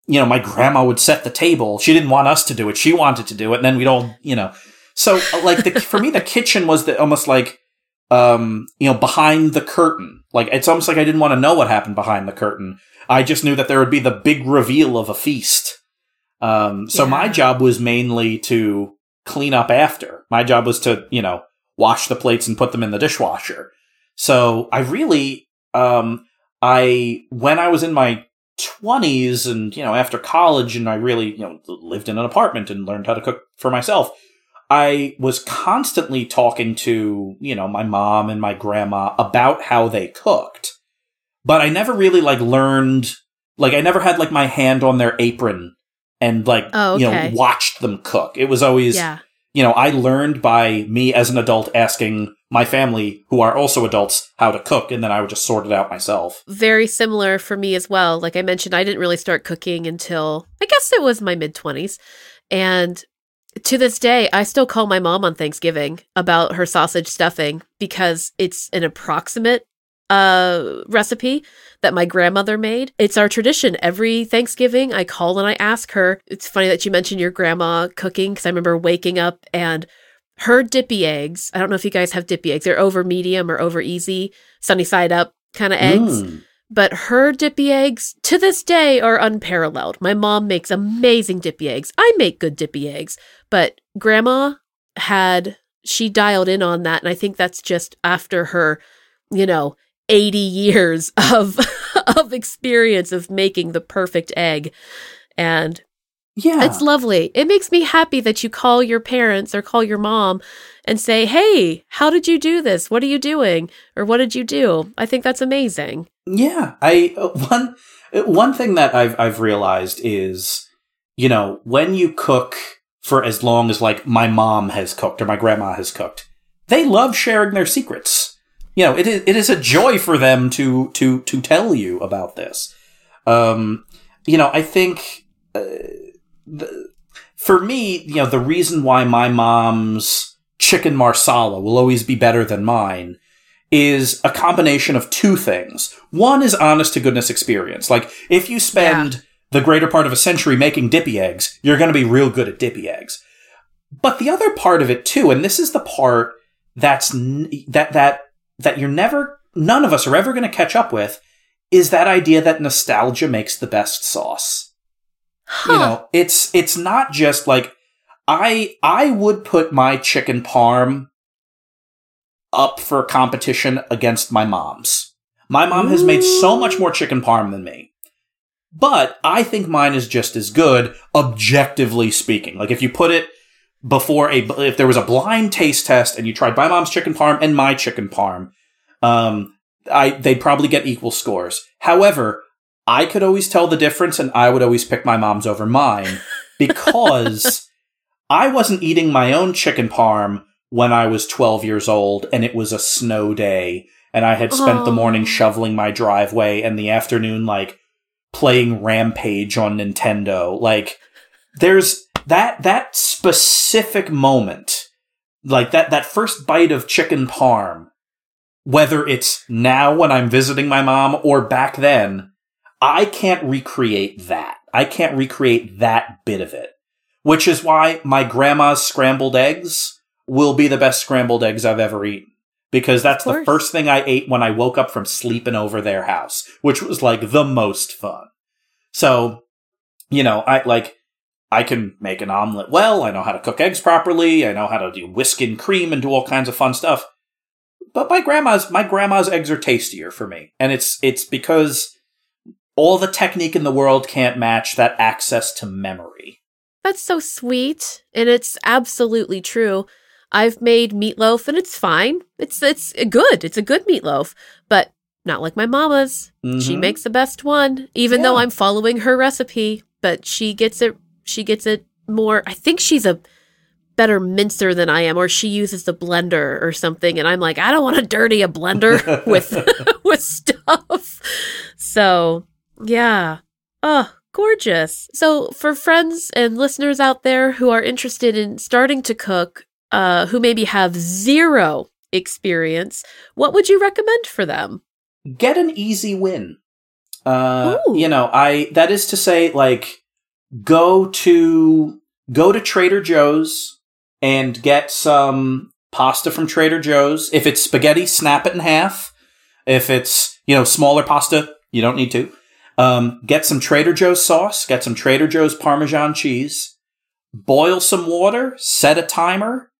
you know my grandma would set the table. She didn't want us to do it. She wanted to do it. And then we'd all you know. So like the for me the kitchen was the almost like um you know behind the curtain. Like it's almost like i didn't want to know what happened behind the curtain. I just knew that there would be the big reveal of a feast. Um so my job was mainly to clean up after. My job was to you know wash the plates and put them in the dishwasher. So i really um i when i was in my 20s and you know after college and i really you know lived in an apartment and learned how to cook for myself I was constantly talking to, you know, my mom and my grandma about how they cooked. But I never really like learned like I never had like my hand on their apron and like Oh, you know watched them cook. It was always yeah. you know, I learned by me as an adult asking my family who are also adults how to cook and then I would just sort it out myself. Very similar for me as well. Like I mentioned, I didn't really start cooking until I guess it was my mid 20s. And to this day, I still call my mom on Thanksgiving about her sausage stuffing because it's an approximate uh recipe that my grandmother made. It's our tradition. Every Thanksgiving, I call and I ask her. It's funny that you mentioned your grandma cooking because I remember waking up and her dippy eggs. I don't know if you guys have dippy eggs. They're over medium or over easy, sunny side up kind of eggs. Mm. But her dippy eggs to this day are unparalleled. My mom makes amazing dippy eggs. I make good dippy eggs, but grandma had she dialed in on that and I think that's just after her, you know, 80 years of of experience of making the perfect egg. And Yeah. it's lovely. It makes me happy that you call your parents or call your mom and say, "Hey, how did you do this? What are you doing? Or what did you do?" I think that's amazing. Yeah, I uh, one uh, one thing that I've I've realized is, you know, when you cook for as long as like my mom has cooked or my grandma has cooked, they love sharing their secrets. You know, it is it is a joy for them to to to tell you about this. Um, you know, I think uh, the, for me, you know, the reason why my mom's chicken marsala will always be better than mine is a combination of two things. One is honest to goodness experience. Like, if you spend the greater part of a century making dippy eggs, you're going to be real good at dippy eggs. But the other part of it too, and this is the part that's n- that that that you're never none of us are ever going to catch up with is that idea that nostalgia makes the best sauce. Huh. You know, it's it's not just like I I would put my chicken parm up for competition against my mom's. My mom has made so much more chicken parm than me. But I think mine is just as good, objectively speaking. Like if you put it before a, if there was a blind taste test and you tried my mom's chicken parm and my chicken parm, um, I, they'd probably get equal scores. However, I could always tell the difference and I would always pick my mom's over mine because I wasn't eating my own chicken parm when I was 12 years old and it was a snow day and I had spent the morning shoveling my driveway and the afternoon like playing Rampage on Nintendo. Like there's that that specific moment like that that first bite of chicken parm whether it's now when I'm visiting my mom or back then I can't recreate that. I can't recreate that bit of it. Which is why my grandma's scrambled eggs will be the best scrambled eggs I've ever eaten. Because that's the first thing I ate when I woke up from sleeping over their house, which was like the most fun. So, you know, I like, I can make an omelet well. I know how to cook eggs properly. I know how to do whisk and cream and do all kinds of fun stuff. But my grandma's my grandma's eggs are tastier for me, and it's it's because all the technique in the world can't match that access to memory. That's so sweet, and it's absolutely true. I've made meatloaf and it's fine. It's it's good. It's a good meatloaf, but not like my mama's. Mm-hmm. She makes the best one, even yeah. though I'm following her recipe, but she gets it she gets it more I think she's a better mincer than I am, or she uses the blender or something, and I'm like, I don't want to dirty a blender with with stuff. So yeah. Oh, gorgeous. So for friends and listeners out there who are interested in starting to cook, uh, who maybe have zero experience, what would you recommend for them? Get an easy win. Uh, you know, I that is to say, like, go to go to Trader Joe's and get some pasta from Trader Joe's. If it's spaghetti, snap it in half. If it's you know smaller pasta, you don't need to. Um, get some Trader Joe's sauce. Get some Trader Joe's Parmesan cheese. Boil some water. Set a timer.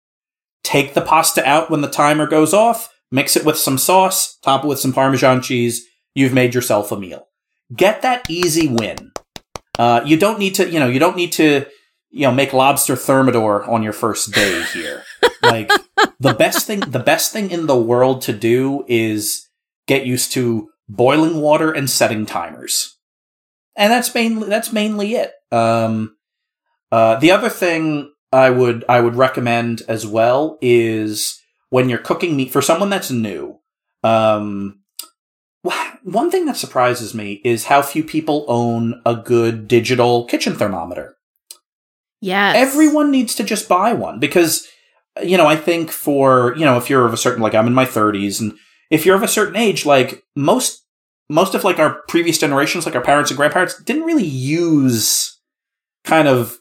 Take the pasta out when the timer goes off, mix it with some sauce, top it with some Parmesan cheese. You've made yourself a meal. Get that easy win. Uh, you don't need to, you know, you don't need to, you know, make lobster thermidor on your first day here. like the best thing, the best thing in the world to do is get used to boiling water and setting timers. And that's mainly, that's mainly it. Um, uh, the other thing I would I would recommend as well is when you're cooking meat for someone that's new. Um, one thing that surprises me is how few people own a good digital kitchen thermometer. Yeah, everyone needs to just buy one because you know I think for you know if you're of a certain like I'm in my 30s and if you're of a certain age like most most of like our previous generations like our parents and grandparents didn't really use kind of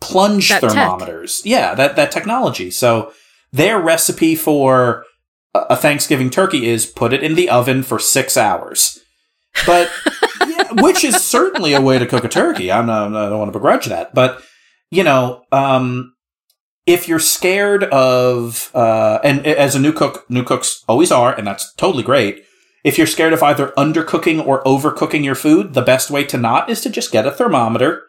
plunge that thermometers. Tech. Yeah, that that technology. So their recipe for a Thanksgiving turkey is put it in the oven for six hours. But yeah, which is certainly a way to cook a turkey. I'm not, I don't want to begrudge that, but you know, um, if you're scared of, uh, and as a new cook, new cooks always are, and that's totally great. If you're scared of either undercooking or overcooking your food, the best way to not is to just get a thermometer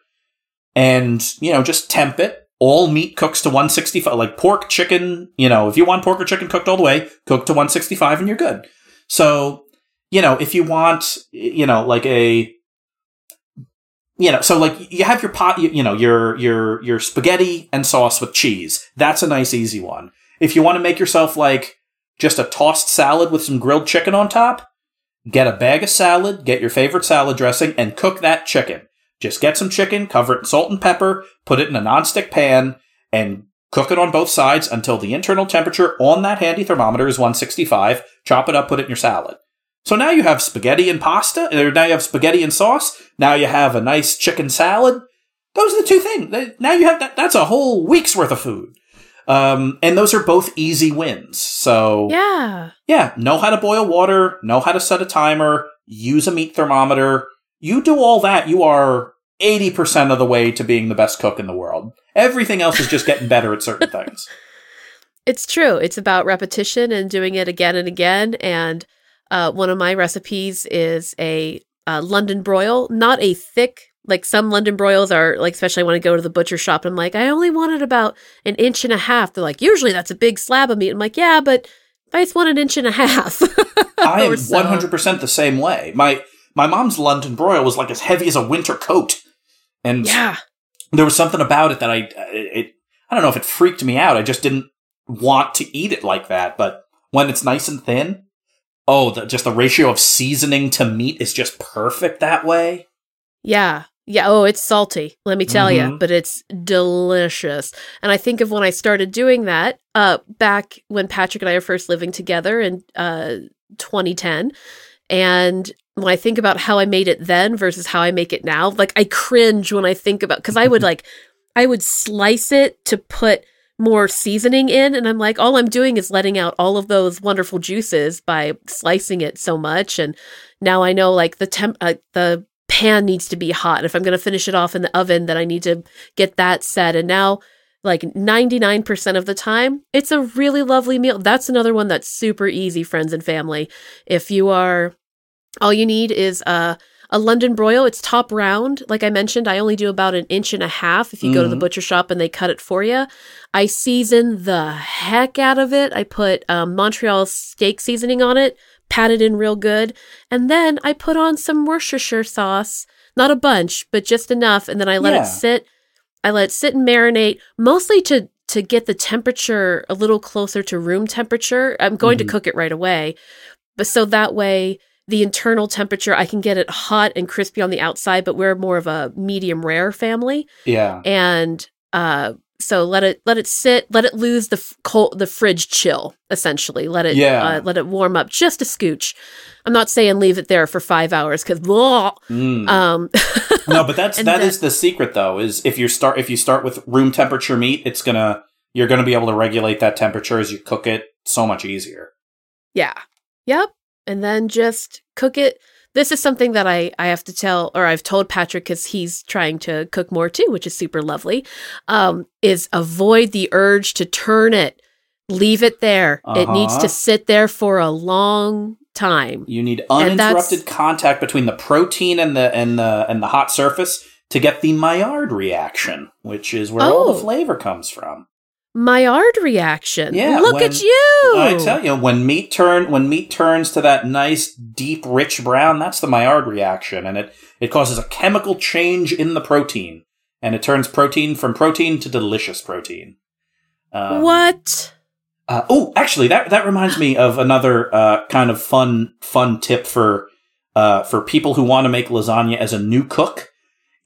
and, you know, just temp it. All meat cooks to 165, like pork, chicken, you know, if you want pork or chicken cooked all the way, cook to 165 and you're good. So, you know, if you want, you know, like a, you know, so like you have your pot, you, you know, your, your, your spaghetti and sauce with cheese. That's a nice, easy one. If you want to make yourself like just a tossed salad with some grilled chicken on top, get a bag of salad, get your favorite salad dressing, and cook that chicken. Just get some chicken, cover it in salt and pepper, put it in a nonstick pan, and cook it on both sides until the internal temperature on that handy thermometer is 165. Chop it up, put it in your salad. So now you have spaghetti and pasta, or now you have spaghetti and sauce. Now you have a nice chicken salad. Those are the two things. Now you have that. That's a whole week's worth of food. Um, and those are both easy wins. So yeah, yeah, know how to boil water, know how to set a timer, use a meat thermometer, you do all that, you are 80% of the way to being the best cook in the world. Everything else is just getting better at certain things. It's true. It's about repetition and doing it again and again. And uh, one of my recipes is a uh, London broil, not a thick, like some London broils are, like, especially when I go to the butcher shop, I'm like, I only wanted about an inch and a half. They're like, usually that's a big slab of meat. I'm like, yeah, but I just want an inch and a half. I am so. 100% the same way. My my mom's London broil was like as heavy as a winter coat, and yeah, there was something about it that I it I don't know if it freaked me out. I just didn't want to eat it like that. But when it's nice and thin, oh, the, just the ratio of seasoning to meat is just perfect that way. Yeah. Yeah, oh, it's salty, let me tell mm-hmm. you, but it's delicious. And I think of when I started doing that, uh back when Patrick and I were first living together in uh 2010, and when I think about how I made it then versus how I make it now, like I cringe when I think about because I would like I would slice it to put more seasoning in and I'm like all I'm doing is letting out all of those wonderful juices by slicing it so much and now I know like the temp uh, the pan needs to be hot. And if I'm going to finish it off in the oven, then I need to get that set. And now, like 99% of the time, it's a really lovely meal. That's another one that's super easy, friends and family. If you are, all you need is a, a London broil. It's top round. Like I mentioned, I only do about an inch and a half if you go to the Mhm. butcher shop and they cut it for you. I season the heck out of it. I put um, Montreal steak seasoning on it, pat it in real good, and then I put on some Worcestershire sauce. Not a bunch, but just enough, and then I let Yeah. it sit. I let it sit and marinate, mostly to to get the temperature a little closer to room temperature. I'm going Mhm. to cook it right away, but so that way the internal temperature I can get it hot and crispy on the outside. But we're more of a medium rare family, Yeah. and uh so let it let it sit let it lose the f- cold the fridge chill essentially let it Yeah. uh, let it warm up just a scooch i'm not saying leave it there for five hours because Mm. um no, but that's that then- is the secret though. Is if you start if you start with room temperature meat, it's gonna you're gonna be able to regulate that temperature as you cook it so much easier. yeah yep and then just cook it this is something that i i have to tell or i've told patrick because he's trying to cook more too which is super lovely um is avoid the urge to turn it leave it there it needs Uh-huh. to sit there for a long time You need uninterrupted contact between the protein and the and the and the hot surface to get the Maillard reaction, which is where all Oh. the flavor comes from. Maillard reaction. Yeah, Look when- at you. I tell you, when meat turn when meat turns to that nice deep rich brown, that's the Maillard reaction, and it it causes a chemical change in the protein, and it turns protein from protein to delicious protein. Um, what? Uh, oh, actually, that that reminds me of another uh, kind of fun fun tip for uh, for people who want to make lasagna as a new cook.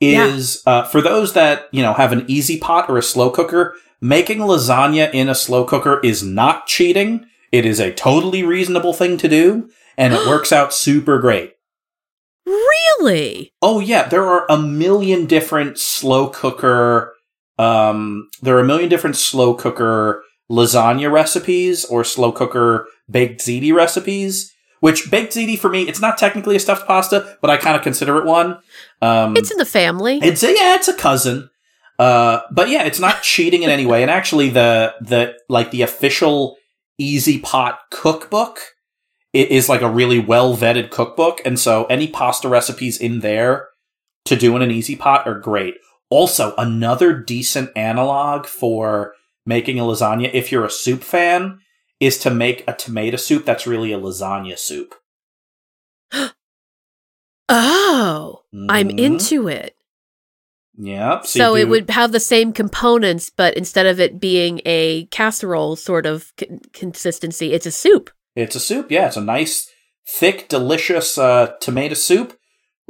Is uh, for those that you know have an easy pot or a slow cooker. Making lasagna in a slow cooker is not cheating. It is a totally reasonable thing to do, and it works out super great. Really? Oh yeah, there are a million different slow cooker. Um, there are a million different slow cooker lasagna recipes or slow cooker baked ziti recipes. Which baked ziti for me, it's not technically a stuffed pasta, but I kind of consider it one. Um, It's in the family. it's a, yeah, it's a cousin. Uh, but yeah, it's not cheating in any way. And actually, the the like the official Easy Pot cookbook it is like a really well vetted cookbook, and so any pasta recipes in there to do in an Easy Pot are great. Also, another decent analog for making a lasagna, if you're a soup fan, is to make a tomato soup that's really a lasagna soup. oh, I'm Mhm. into it. Yep. So, it do- would have the same components, but instead of it being a casserole sort of con- consistency, it's a soup. It's a soup, yeah. It's a nice, thick, delicious uh, tomato soup.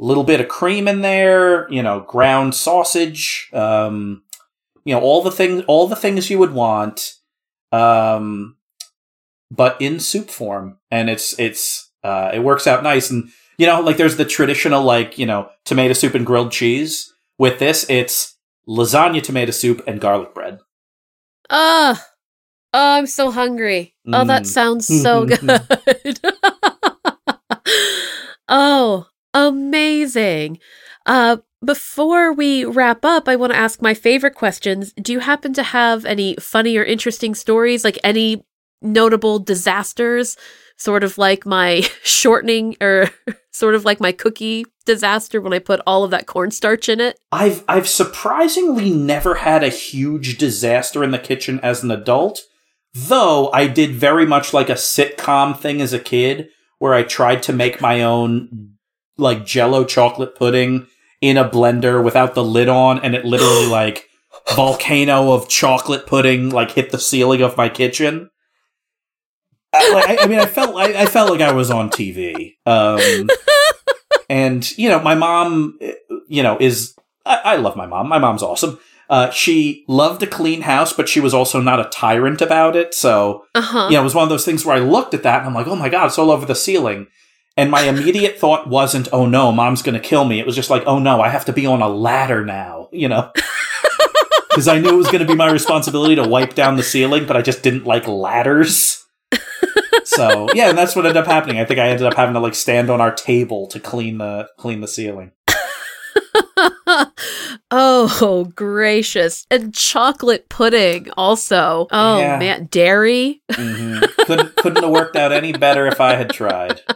A little bit of cream in there, you know, ground sausage, um, you know, all the things, all the things you would want, um, but in soup form, and it's it's uh, it works out nice. And you know, like there's the traditional like you know tomato soup and grilled cheese. With this, it's lasagna, tomato soup, and garlic bread. Ah, oh, I'm so hungry. Oh, that Mm. sounds so good. oh, amazing. Uh, before we wrap up, I want to ask my favorite questions. Do you happen to have any funny or interesting stories, like any notable disasters, sort of like my shortening or sort of like my cookie disaster when I put all of that cornstarch in it? I've I've surprisingly never had a huge disaster in the kitchen as an adult, though I did very much like a sitcom thing as a kid where I tried to make my own like jello chocolate pudding in a blender without the lid on and it literally like volcano of chocolate pudding like hit the ceiling of my kitchen. I, like, I, I mean, I felt I, I felt like I was on TV. Um, and you know, my mom, you know, is I, I love my mom. My mom's awesome. Uh, she loved a clean house, but she was also not a tyrant about it. So, Uh huh. you know, it was one of those things where I looked at that and I'm like, oh my god, it's all over the ceiling. And my immediate thought wasn't, oh no, mom's gonna kill me. It was just like, oh no, I have to be on a ladder now, you know. Because I knew it was going to be my responsibility to wipe down the ceiling, but I just didn't like ladders. So yeah, and that's what ended up happening. I think I ended up having to like stand on our table to clean the clean the ceiling. oh, gracious. And chocolate pudding also. Oh, Yeah. man. Dairy. hmm couldn't couldn't have worked out any better if I had tried.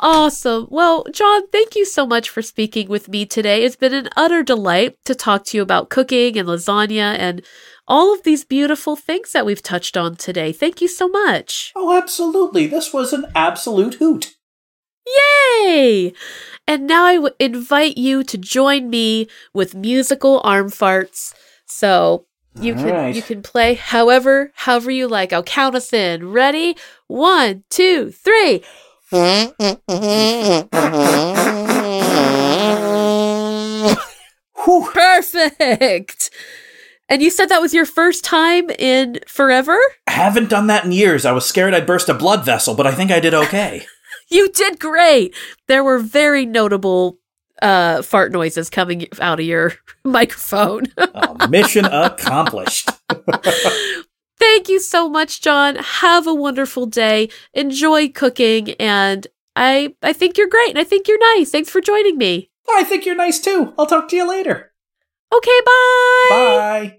Awesome. Well, John, thank you so much for speaking with me today. It's been an utter delight to talk to you about cooking and lasagna and all of these beautiful things that we've touched on today. Thank you so much. Oh, absolutely. This was an absolute hoot. Yay! And now I w- invite you to join me with musical arm farts. So you All can right. you can play however however you like. I'll count us in. Ready? One, two, three. Perfect. And you said that was your first time in forever? I haven't done that in years. I was scared I'd burst a blood vessel, but I think I did okay. You did great. There were very notable uh, fart noises coming out of your microphone. Oh, mission accomplished. Thank you so much, John. Have a wonderful day. Enjoy cooking, and I I think you're great, and I think you're nice. Thanks for joining me. I think you're nice too. I'll talk to you later. Okay, bye. Bye.